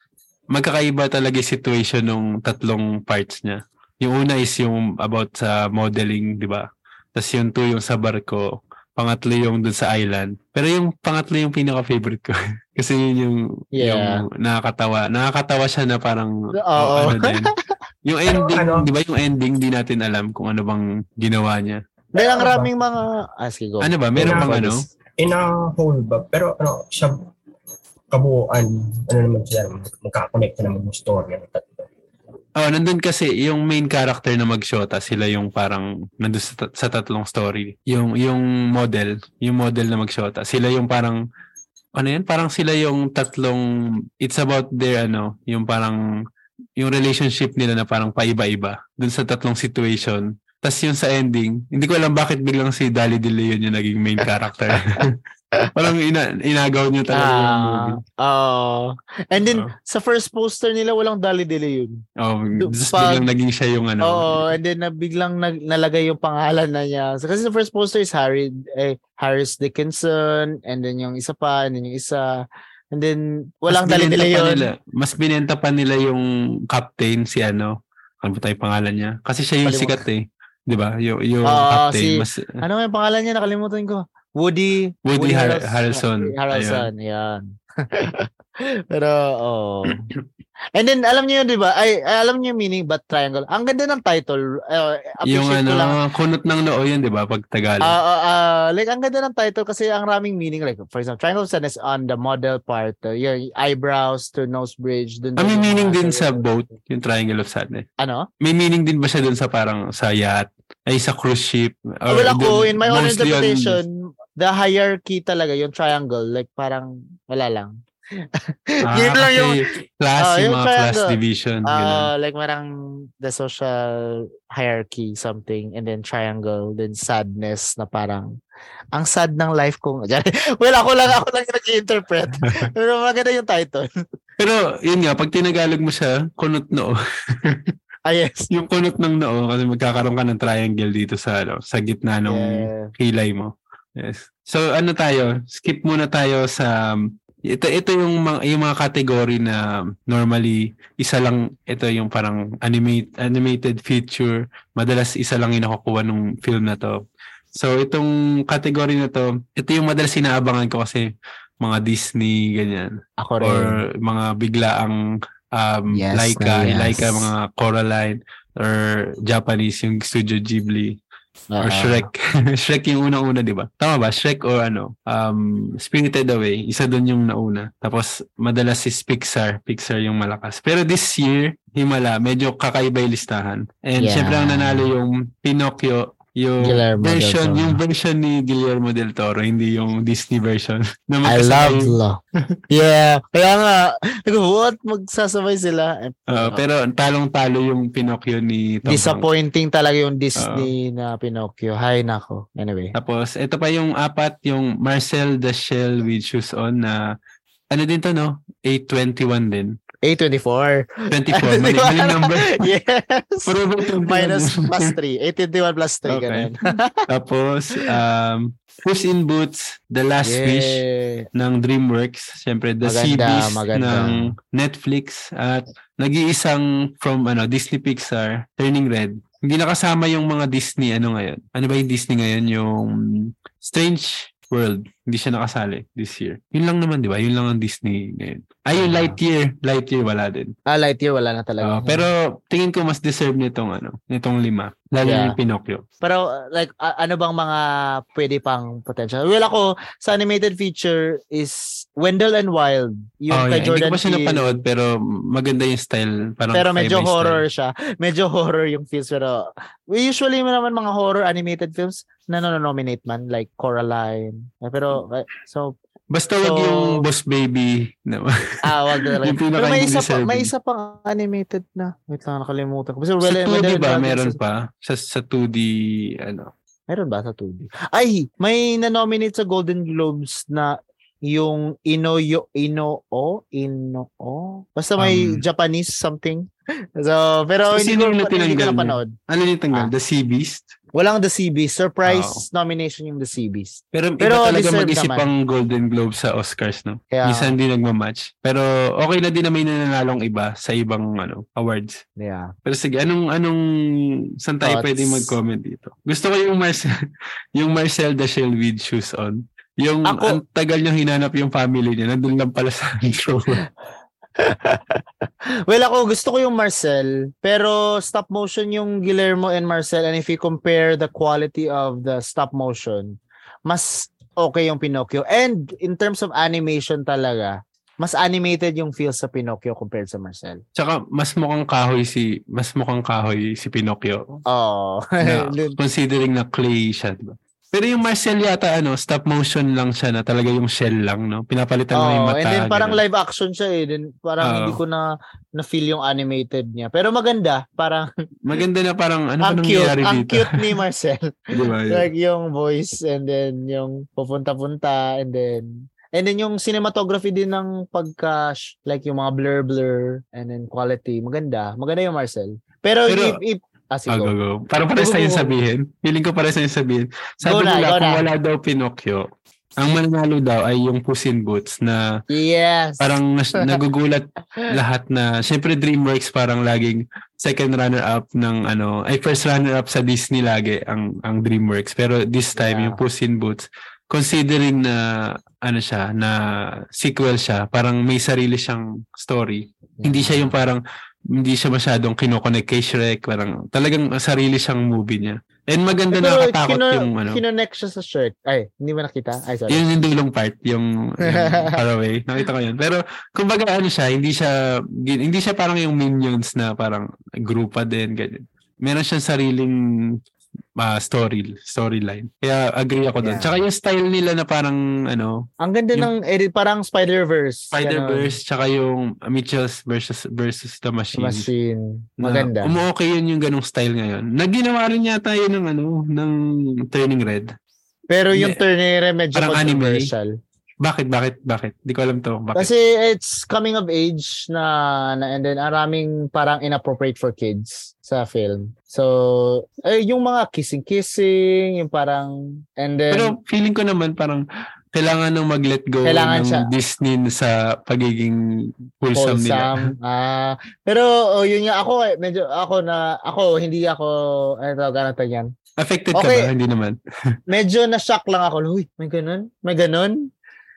magkakaiba talaga yung situation ng tatlong parts niya. Yung una is yung about sa modeling, di ba? Tapos yung two yung sa barko. Pangatlo yung dun sa island. Pero yung pangatlo yung pinaka-favorite ko. Kasi yun yung, Yeah. yung nakakatawa. Nakakatawa siya na parang Oo. oh, ano din. Yung ending, ano? di ba yung ending, di natin alam kung ano bang ginawa niya. Dahil ang raming mga... Ah, sige, go. Ano ba? Meron bang ano? In a whole ba? Pero ano, sa kabuuan, ano naman sila, magkakonnect naman yung story ng tatlo. Oh, nandun kasi yung main character na magshota, sila yung parang nandun sa, sa tatlong story. Yung yung model, yung model na magshota, sila yung parang ano yan? Parang sila yung tatlong it's about their ano, yung parang yung relationship nila na parang paiba-iba dun sa tatlong situation. Tapos yung sa ending, hindi ko alam bakit biglang si Dali De Leon yung naging main character. parang ina, inagaw niyo talaga yung movie. oh. And then, Oo. sa first poster nila, walang dali-dili yun. Oh, just pag- biglang naging siya yung ano. Oo, and then na biglang nag, nalagay yung pangalan na niya. So, kasi the first poster is Harry, eh, Harris Dickinson, and then yung isa pa, and then yung isa, and then walang Mas dali-dili yun. Nila, mas binenta pa nila yung captain si ano. Ano ba tayo pangalan niya? Kasi siya yung Kalimutan. sikat eh. 'Di ba? Yung yung Oo, captain si- mas Ano yung pangalan niya? Nakalimutan ko. Woody. Woody Har- Harrels- Harrelson. Harrelson, yan. Pero, oh. And then, alam niyo yun, di ba? Ay, ay, alam niyo yung meaning, but triangle. Ang ganda ng title. Uh, yung ko lang. ano, kunot ng noo yun, 'di ba? Pag Tagalog. Ah, ah, ah, like, ang ganda ng title kasi ang raming meaning. Like, for example, triangle of sadness on the model part. Uh, your eyebrows to nose bridge. Dun Ah, may meaning din sa boat, yung Triangle of Sadness. Ano? May meaning din ba siya dun sa parang sa yacht? Ay, sa cruise ship? Or well, ako, dun- in my own on- interpretation, the hierarchy talaga, yung triangle, like parang wala lang. ah, yun lang yung- class, Ah, yung yung mga class division. Uh, like parang the social hierarchy something and then triangle then sadness na parang ang sad ng life ko. well, ako lang ako lang yung nag-interpret. Pero maganda yung title. Pero yun nga, pag tinagalog mo siya, kunot noo. Ah, yes. yung kunot ng noo kasi magkakaroon ka ng triangle dito sa ano, sa gitna ng Yeah. kilay mo. Yes. So ano tayo? Skip muna tayo sa ito ito yung mga yung mga category na normally isa lang ito yung parang animate animated feature. Madalas isa lang yung nakukuha ng film na to. So itong category na to, ito yung madalas inaabangan ko kasi mga Disney ganyan Ako rin. or mga biglaang um Yes, Laika, yes. Laika mga Coraline or Japanese yung Studio Ghibli or Ah. Shrek. Shrek yung unang-una, 'di ba? Tama ba? Shrek or ano? Um Spirited Away, isa doon yung nauna. Tapos madalas is Pixar, Pixar yung malakas. Pero this year, Himala, medyo kakaiba yung listahan. And Yeah. syempre ang nanalo yung Pinocchio Yung Guillermo version, yung version ni Guillermo del Toro, hindi yung Disney version. Na I love Law. yeah. Kaya nga, what? Magsasabay sila. Oo, pero talong-talo yung Pinocchio ni Tom Hanks. Disappointing talaga yung Disney na Pinocchio. Hay nako. Anyway. Tapos, ito pa yung apat, yung Marcel the Shell with Shoes On na ano din to, no? 821 din. A24. 24. Mali, mali number. yes. Forever 21. Minus plus 3. 821 plus 3. Okay. Ganun. Tapos, um, Puss in Boots, The Last Wish Yeah. ng DreamWorks. Siyempre, The Sea Maganda, Beast maganda. ng Netflix. At nag-iisang from ano Disney Pixar, Turning Red. Hindi nakasama yung mga Disney, ano ngayon? Ano ba yung Disney ngayon? Yung Strange World. Hindi siya nakasali this year. Yun lang naman, di ba? Yun lang ang Disney ngayon. Ay, yung Ah. Lightyear. Lightyear wala din. Ah, Lightyear wala na talaga. Oo, pero tingin ko mas deserve nitong ano, nitong lima. Lalo Yeah. yung Pinocchio. Pero uh, like a- ano bang mga pwede pang potential? Well ako sa animated feature is Wendell and Wild. Yung Oh, kay yeah. Hindi Jordan ko pa siya napanood pero maganda yung style. Parang Pero medyo horror style. siya. Medyo horror yung films pero we usually naman mga horror animated films na nominate man like Coraline. Eh, Pero eh, so Basta wag So- yung Boss Baby. Na, ah wag na talaga. Yung Pero may isa pa, may isa pang animated na. Wait lang nakalimutan ko. Sa well, 2D Wendell and ba? Wild Meron pa? Sa, sa 2D, ano? Meron ba sa 2D? Ay, may na-nominate sa Golden Globes na yung Inoyo Inoo Inoo basta may Um, Japanese something so pero So, hindi ko, yung hindi ko napanood Ano yung tanggal? Ah. The Sea Beast? Walang The Sea Beast surprise nomination yung The Sea Beast Pero, Pero iba talaga mag-isip naman. ang Golden Globe sa Oscars, no? kaya Minsan hindi nagmamatch. Pero okay na din na may nananalong iba sa ibang ano awards. yeah Pero sige, anong anong saan tayo Thoughts? pwede mag-comment dito? Gusto ko yung Marcel yung Marcel the Shell with shoes on. Yung Ako- ang tagal niya hinanap yung family niya, nandun lang pala sa intro. well ako gusto ko yung Marcel pero stop motion yung Guillermo and Marcel and if you compare the quality of the stop motion mas okay yung Pinocchio and in terms of animation talaga mas animated yung feel sa Pinocchio compared sa Marcel. Tsaka mas mukhang kahoy si mas mukhang kahoy si Pinocchio. Oh. Na, considering na clay siya, diba? Pero yung Marcel yata ano, stop motion lang siya na talaga yung shell lang, no? Pinapalitan lang yung oh, mata. and then parang ganun. live action siya eh. Then parang Oo. hindi ko na na feel yung animated niya. Pero maganda, parang Maganda na parang ano ang pa cute, nangyayari ang dito. cute ni Marcel. Di ba? yun? like yung voice and then yung pupunta-punta and then and then yung cinematography din ng pagka like yung mga blur blur and then quality maganda maganda yung Marcel pero, if, Pero- if ah, sige, Ah, go. go. Parang pares Go, tayo go, go. sabihin. Feeling ko pares tayo sabihin. Sabi na, nila, kung wala daw Pinocchio, ang mananalo daw ay yung Puss in Boots na yes parang nas- nagugulat lahat na, syempre DreamWorks parang laging second runner-up ng ano, ay first runner-up sa Disney lagi ang ang DreamWorks. Pero this time, Yeah. yung Puss in Boots, considering na ano siya, na sequel siya, parang may sarili siyang story. Hindi siya yung parang hindi siya masyadong kinoconnect kay Shrek. Parang talagang sarili siyang movie niya. And maganda pero nakatakot kino, yung ano. kinonect siya sa shirt ay hindi mo nakita ay sorry Yun yung dulong part, yung, yung far away. Nakita ko yun. Pero, kumbaga ano siya, hindi siya, hindi siya parang yung Minions na parang grupa din, ganyan. Meron siyang sariling ah, story, storyline. Kaya agree ako doon. Yeah. Tsaka yung style nila na parang, ano, ang ganda Yung- ng edit parang Spider-Verse Spider-Verse, tsaka yung Mitchells versus versus the. Machine. machine maganda Umu-okay yun yung ganong style ngayon. Naginawa rin yata yun ng ano, ng Turning Red. pero yung Hindi. Turnere medyo Parang anime. Bakit, bakit, bakit? Di ko alam to. Bakit? Kasi it's coming of age na, na and then maraming parang inappropriate for kids sa film. So, eh, yung mga kissing-kissing, yung parang, and then, Pero feeling ko naman parang kailangan nang mag-let go Kailangan ng siya. Disney sa pagiging wholesome, nila. wholesome. Ah, pero oh, yun nga ako eh, medyo ako na ako hindi ako ano tawag ano yan. Affected Okay. ka ba? Hindi naman. Medyo na shock lang ako. Uy, may ganun? May ganun?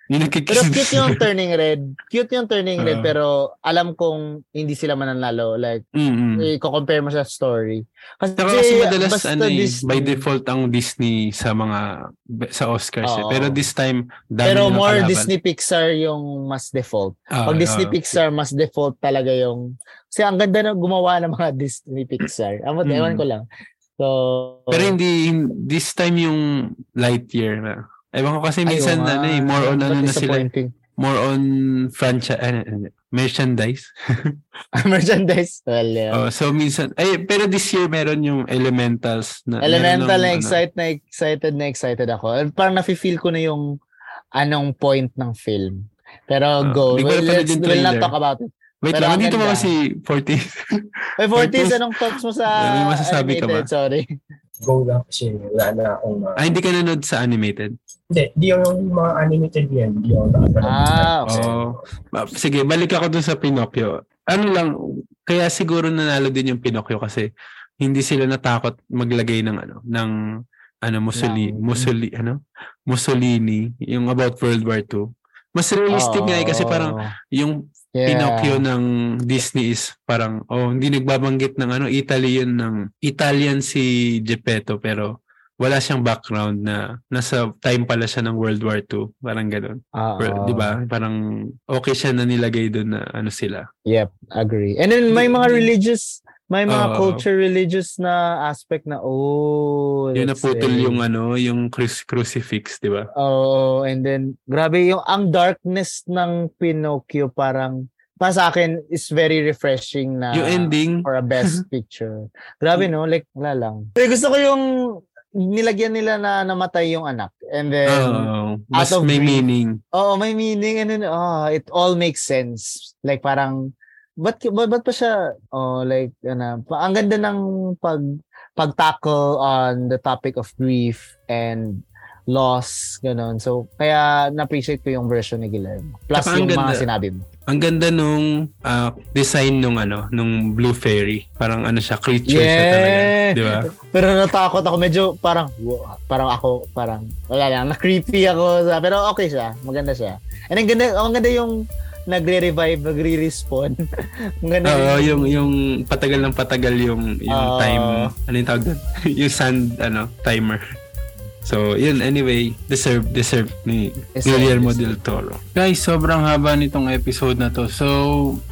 Pero cute yung turning red. Cute yung turning red Oo. pero alam kong hindi sila mananalo. Like Mm-mm. i-compare mo sa story. Kasi, Saka kasi madalas ano eh, Disney- by default ang Disney sa mga sa Oscars eh. Pero this time dami Pero more kalaban. Disney Pixar yung mas default. Ah, Pag Disney ah. Pixar, mas default talaga yung... Kasi ang ganda na gumawa ng mga Disney Pixar. Ewan, Mm. ewan ko lang. So, Pero hindi, this time yung Lightyear na. Ewan ko kasi minsan nga. ano eh, more on ano na sila, disappointing? more on franchise, ano, ano, merchandise. Merchandise. Well, yeah. Oh, so minsan, ay, pero this year meron yung Elementals na. Elemental meron na ng, ano, excited na excited na excited ako. Parang nafe-feel ko na yung anong point ng film. Pero go. di ko Well, let's, we'll not talk about it. Wait Pero lang, ang dito mo ganda. kasi 40. Ay, 40s, Purpose. anong thoughts mo sa May masasabi ka ba? animated? Sorry. Go lang kasi wala na akong... Uh, ah, hindi ka nanood sa animated? Hindi, di yung mga animated yan. Di nakapanood. Ah, Kasi, Oh. Sige, balik ako dun sa Pinocchio. Ano lang, kaya siguro nanalo din yung Pinocchio kasi hindi sila natakot maglagay ng ano, ng ano Mussolini, Ng- Mussolini, ano? Mussolini, yung about World War II. Mas realistic nga eh kasi parang yung Yeah. Pinocchio ng Disney is parang oh hindi nagbabanggit ng ano Italy yun ng Italian si Geppetto pero wala siyang background na nasa time pala siya ng World War II parang ganoon Oo. Or, 'di ba parang okay siya na nilagay doon na ano sila Yep, agree. And then may mga religious, may mga Oo. culture religious na aspect na oh, yun naputol yung ano yung cru- crucifix 'di ba Oh, and then grabe yung ang darkness ng Pinocchio parang para sa akin is very refreshing na yung ending for a best picture. Grabe no, like wala lang. Eh, gusto ko yung nilagyan nila na namatay yung anak. And then oh, mas out of may grief. meaning Oo, may meaning and then oh, it all makes sense. Like parang ba't, ba't, ba't pa siya oh like ano, pa, ang ganda ng pag pag-tackle on the topic of grief and loss ganun. So kaya na-appreciate ko yung version ni Guillermo. Plus Saka ang yung mga ganda. sinabi mo. ang ganda nung ah, design nung ano nung blue fairy parang ano siya creature siya talaga Yeah. 'di ba Pero natakot ako medyo parang parang ako parang wala lang na-creepy ako sa, pero okay siya. Maganda siya. And ang ganda ang ganda yung nagre-revive, nagre-respawn. ganda Oo, rin. yung yung patagal ng patagal yung yung Oo. time ano yung tawag doon? yung sand ano timer. So, yun anyway, deserve deserve ni Guillermo del Toro. Guys, sobrang haba nitong episode na to. So,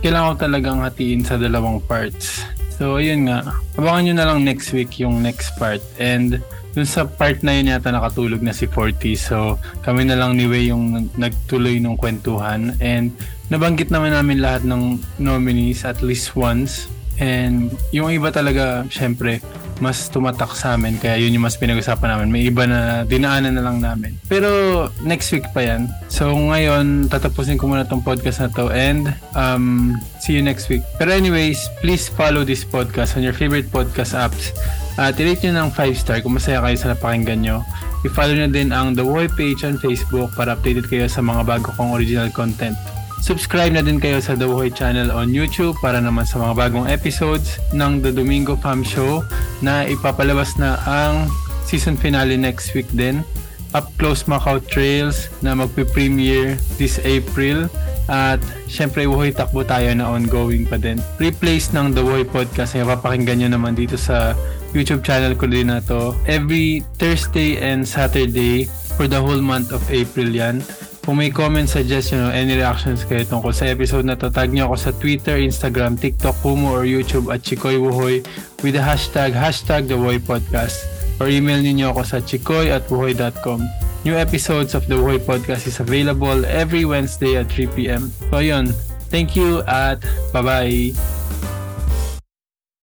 kailangan ko talagang hatiin sa dalawang parts. So, ayun nga. Abangan nyo na lang next week yung next part. And dun sa part na yun yata nakatulog na si Forty. So, kami na lang ni Wei yung nagtuloy ng kwentuhan. And nabanggit naman namin lahat ng nominees at least once. And yung iba talaga, syempre, mas tumatak sa amin. Kaya yun yung mas pinag-usapan namin. May iba na dinaanan na lang namin. Pero next week pa yan. So ngayon, tatapusin ko muna tong podcast na to. And um, see you next week. Pero anyways, please follow this podcast on your favorite podcast apps. At i-rate nyo ng 5 star kung masaya kayo sa napakinggan nyo. I-follow nyo din ang The Woy page on Facebook para updated kayo sa mga bago kong original content. Subscribe na din kayo sa The Woy channel on YouTube para naman sa mga bagong episodes ng The Domingo Fam Show na ipapalabas na ang season finale next week din. Up Close Macau Trails na magpe-premiere this April. At syempre, Woy Takbo tayo na ongoing pa din. Replace ng The Woy Podcast na papakinggan nyo naman dito sa YouTube channel ko din na to. Every Thursday and Saturday for the whole month of April yan. Kung may comment, suggestion, o any reactions kayo tungkol sa episode na to, tag nyo ako sa Twitter, Instagram, TikTok, Kumu, or YouTube at Chikoy Wuhoy with the hashtag, hashtag The Wuhoy Podcast. Or email niyo ako sa chikoy at wuhoy.com. New episodes of The Wuhoy Podcast is available every Wednesday at 3pm. So yun, thank you at bye-bye!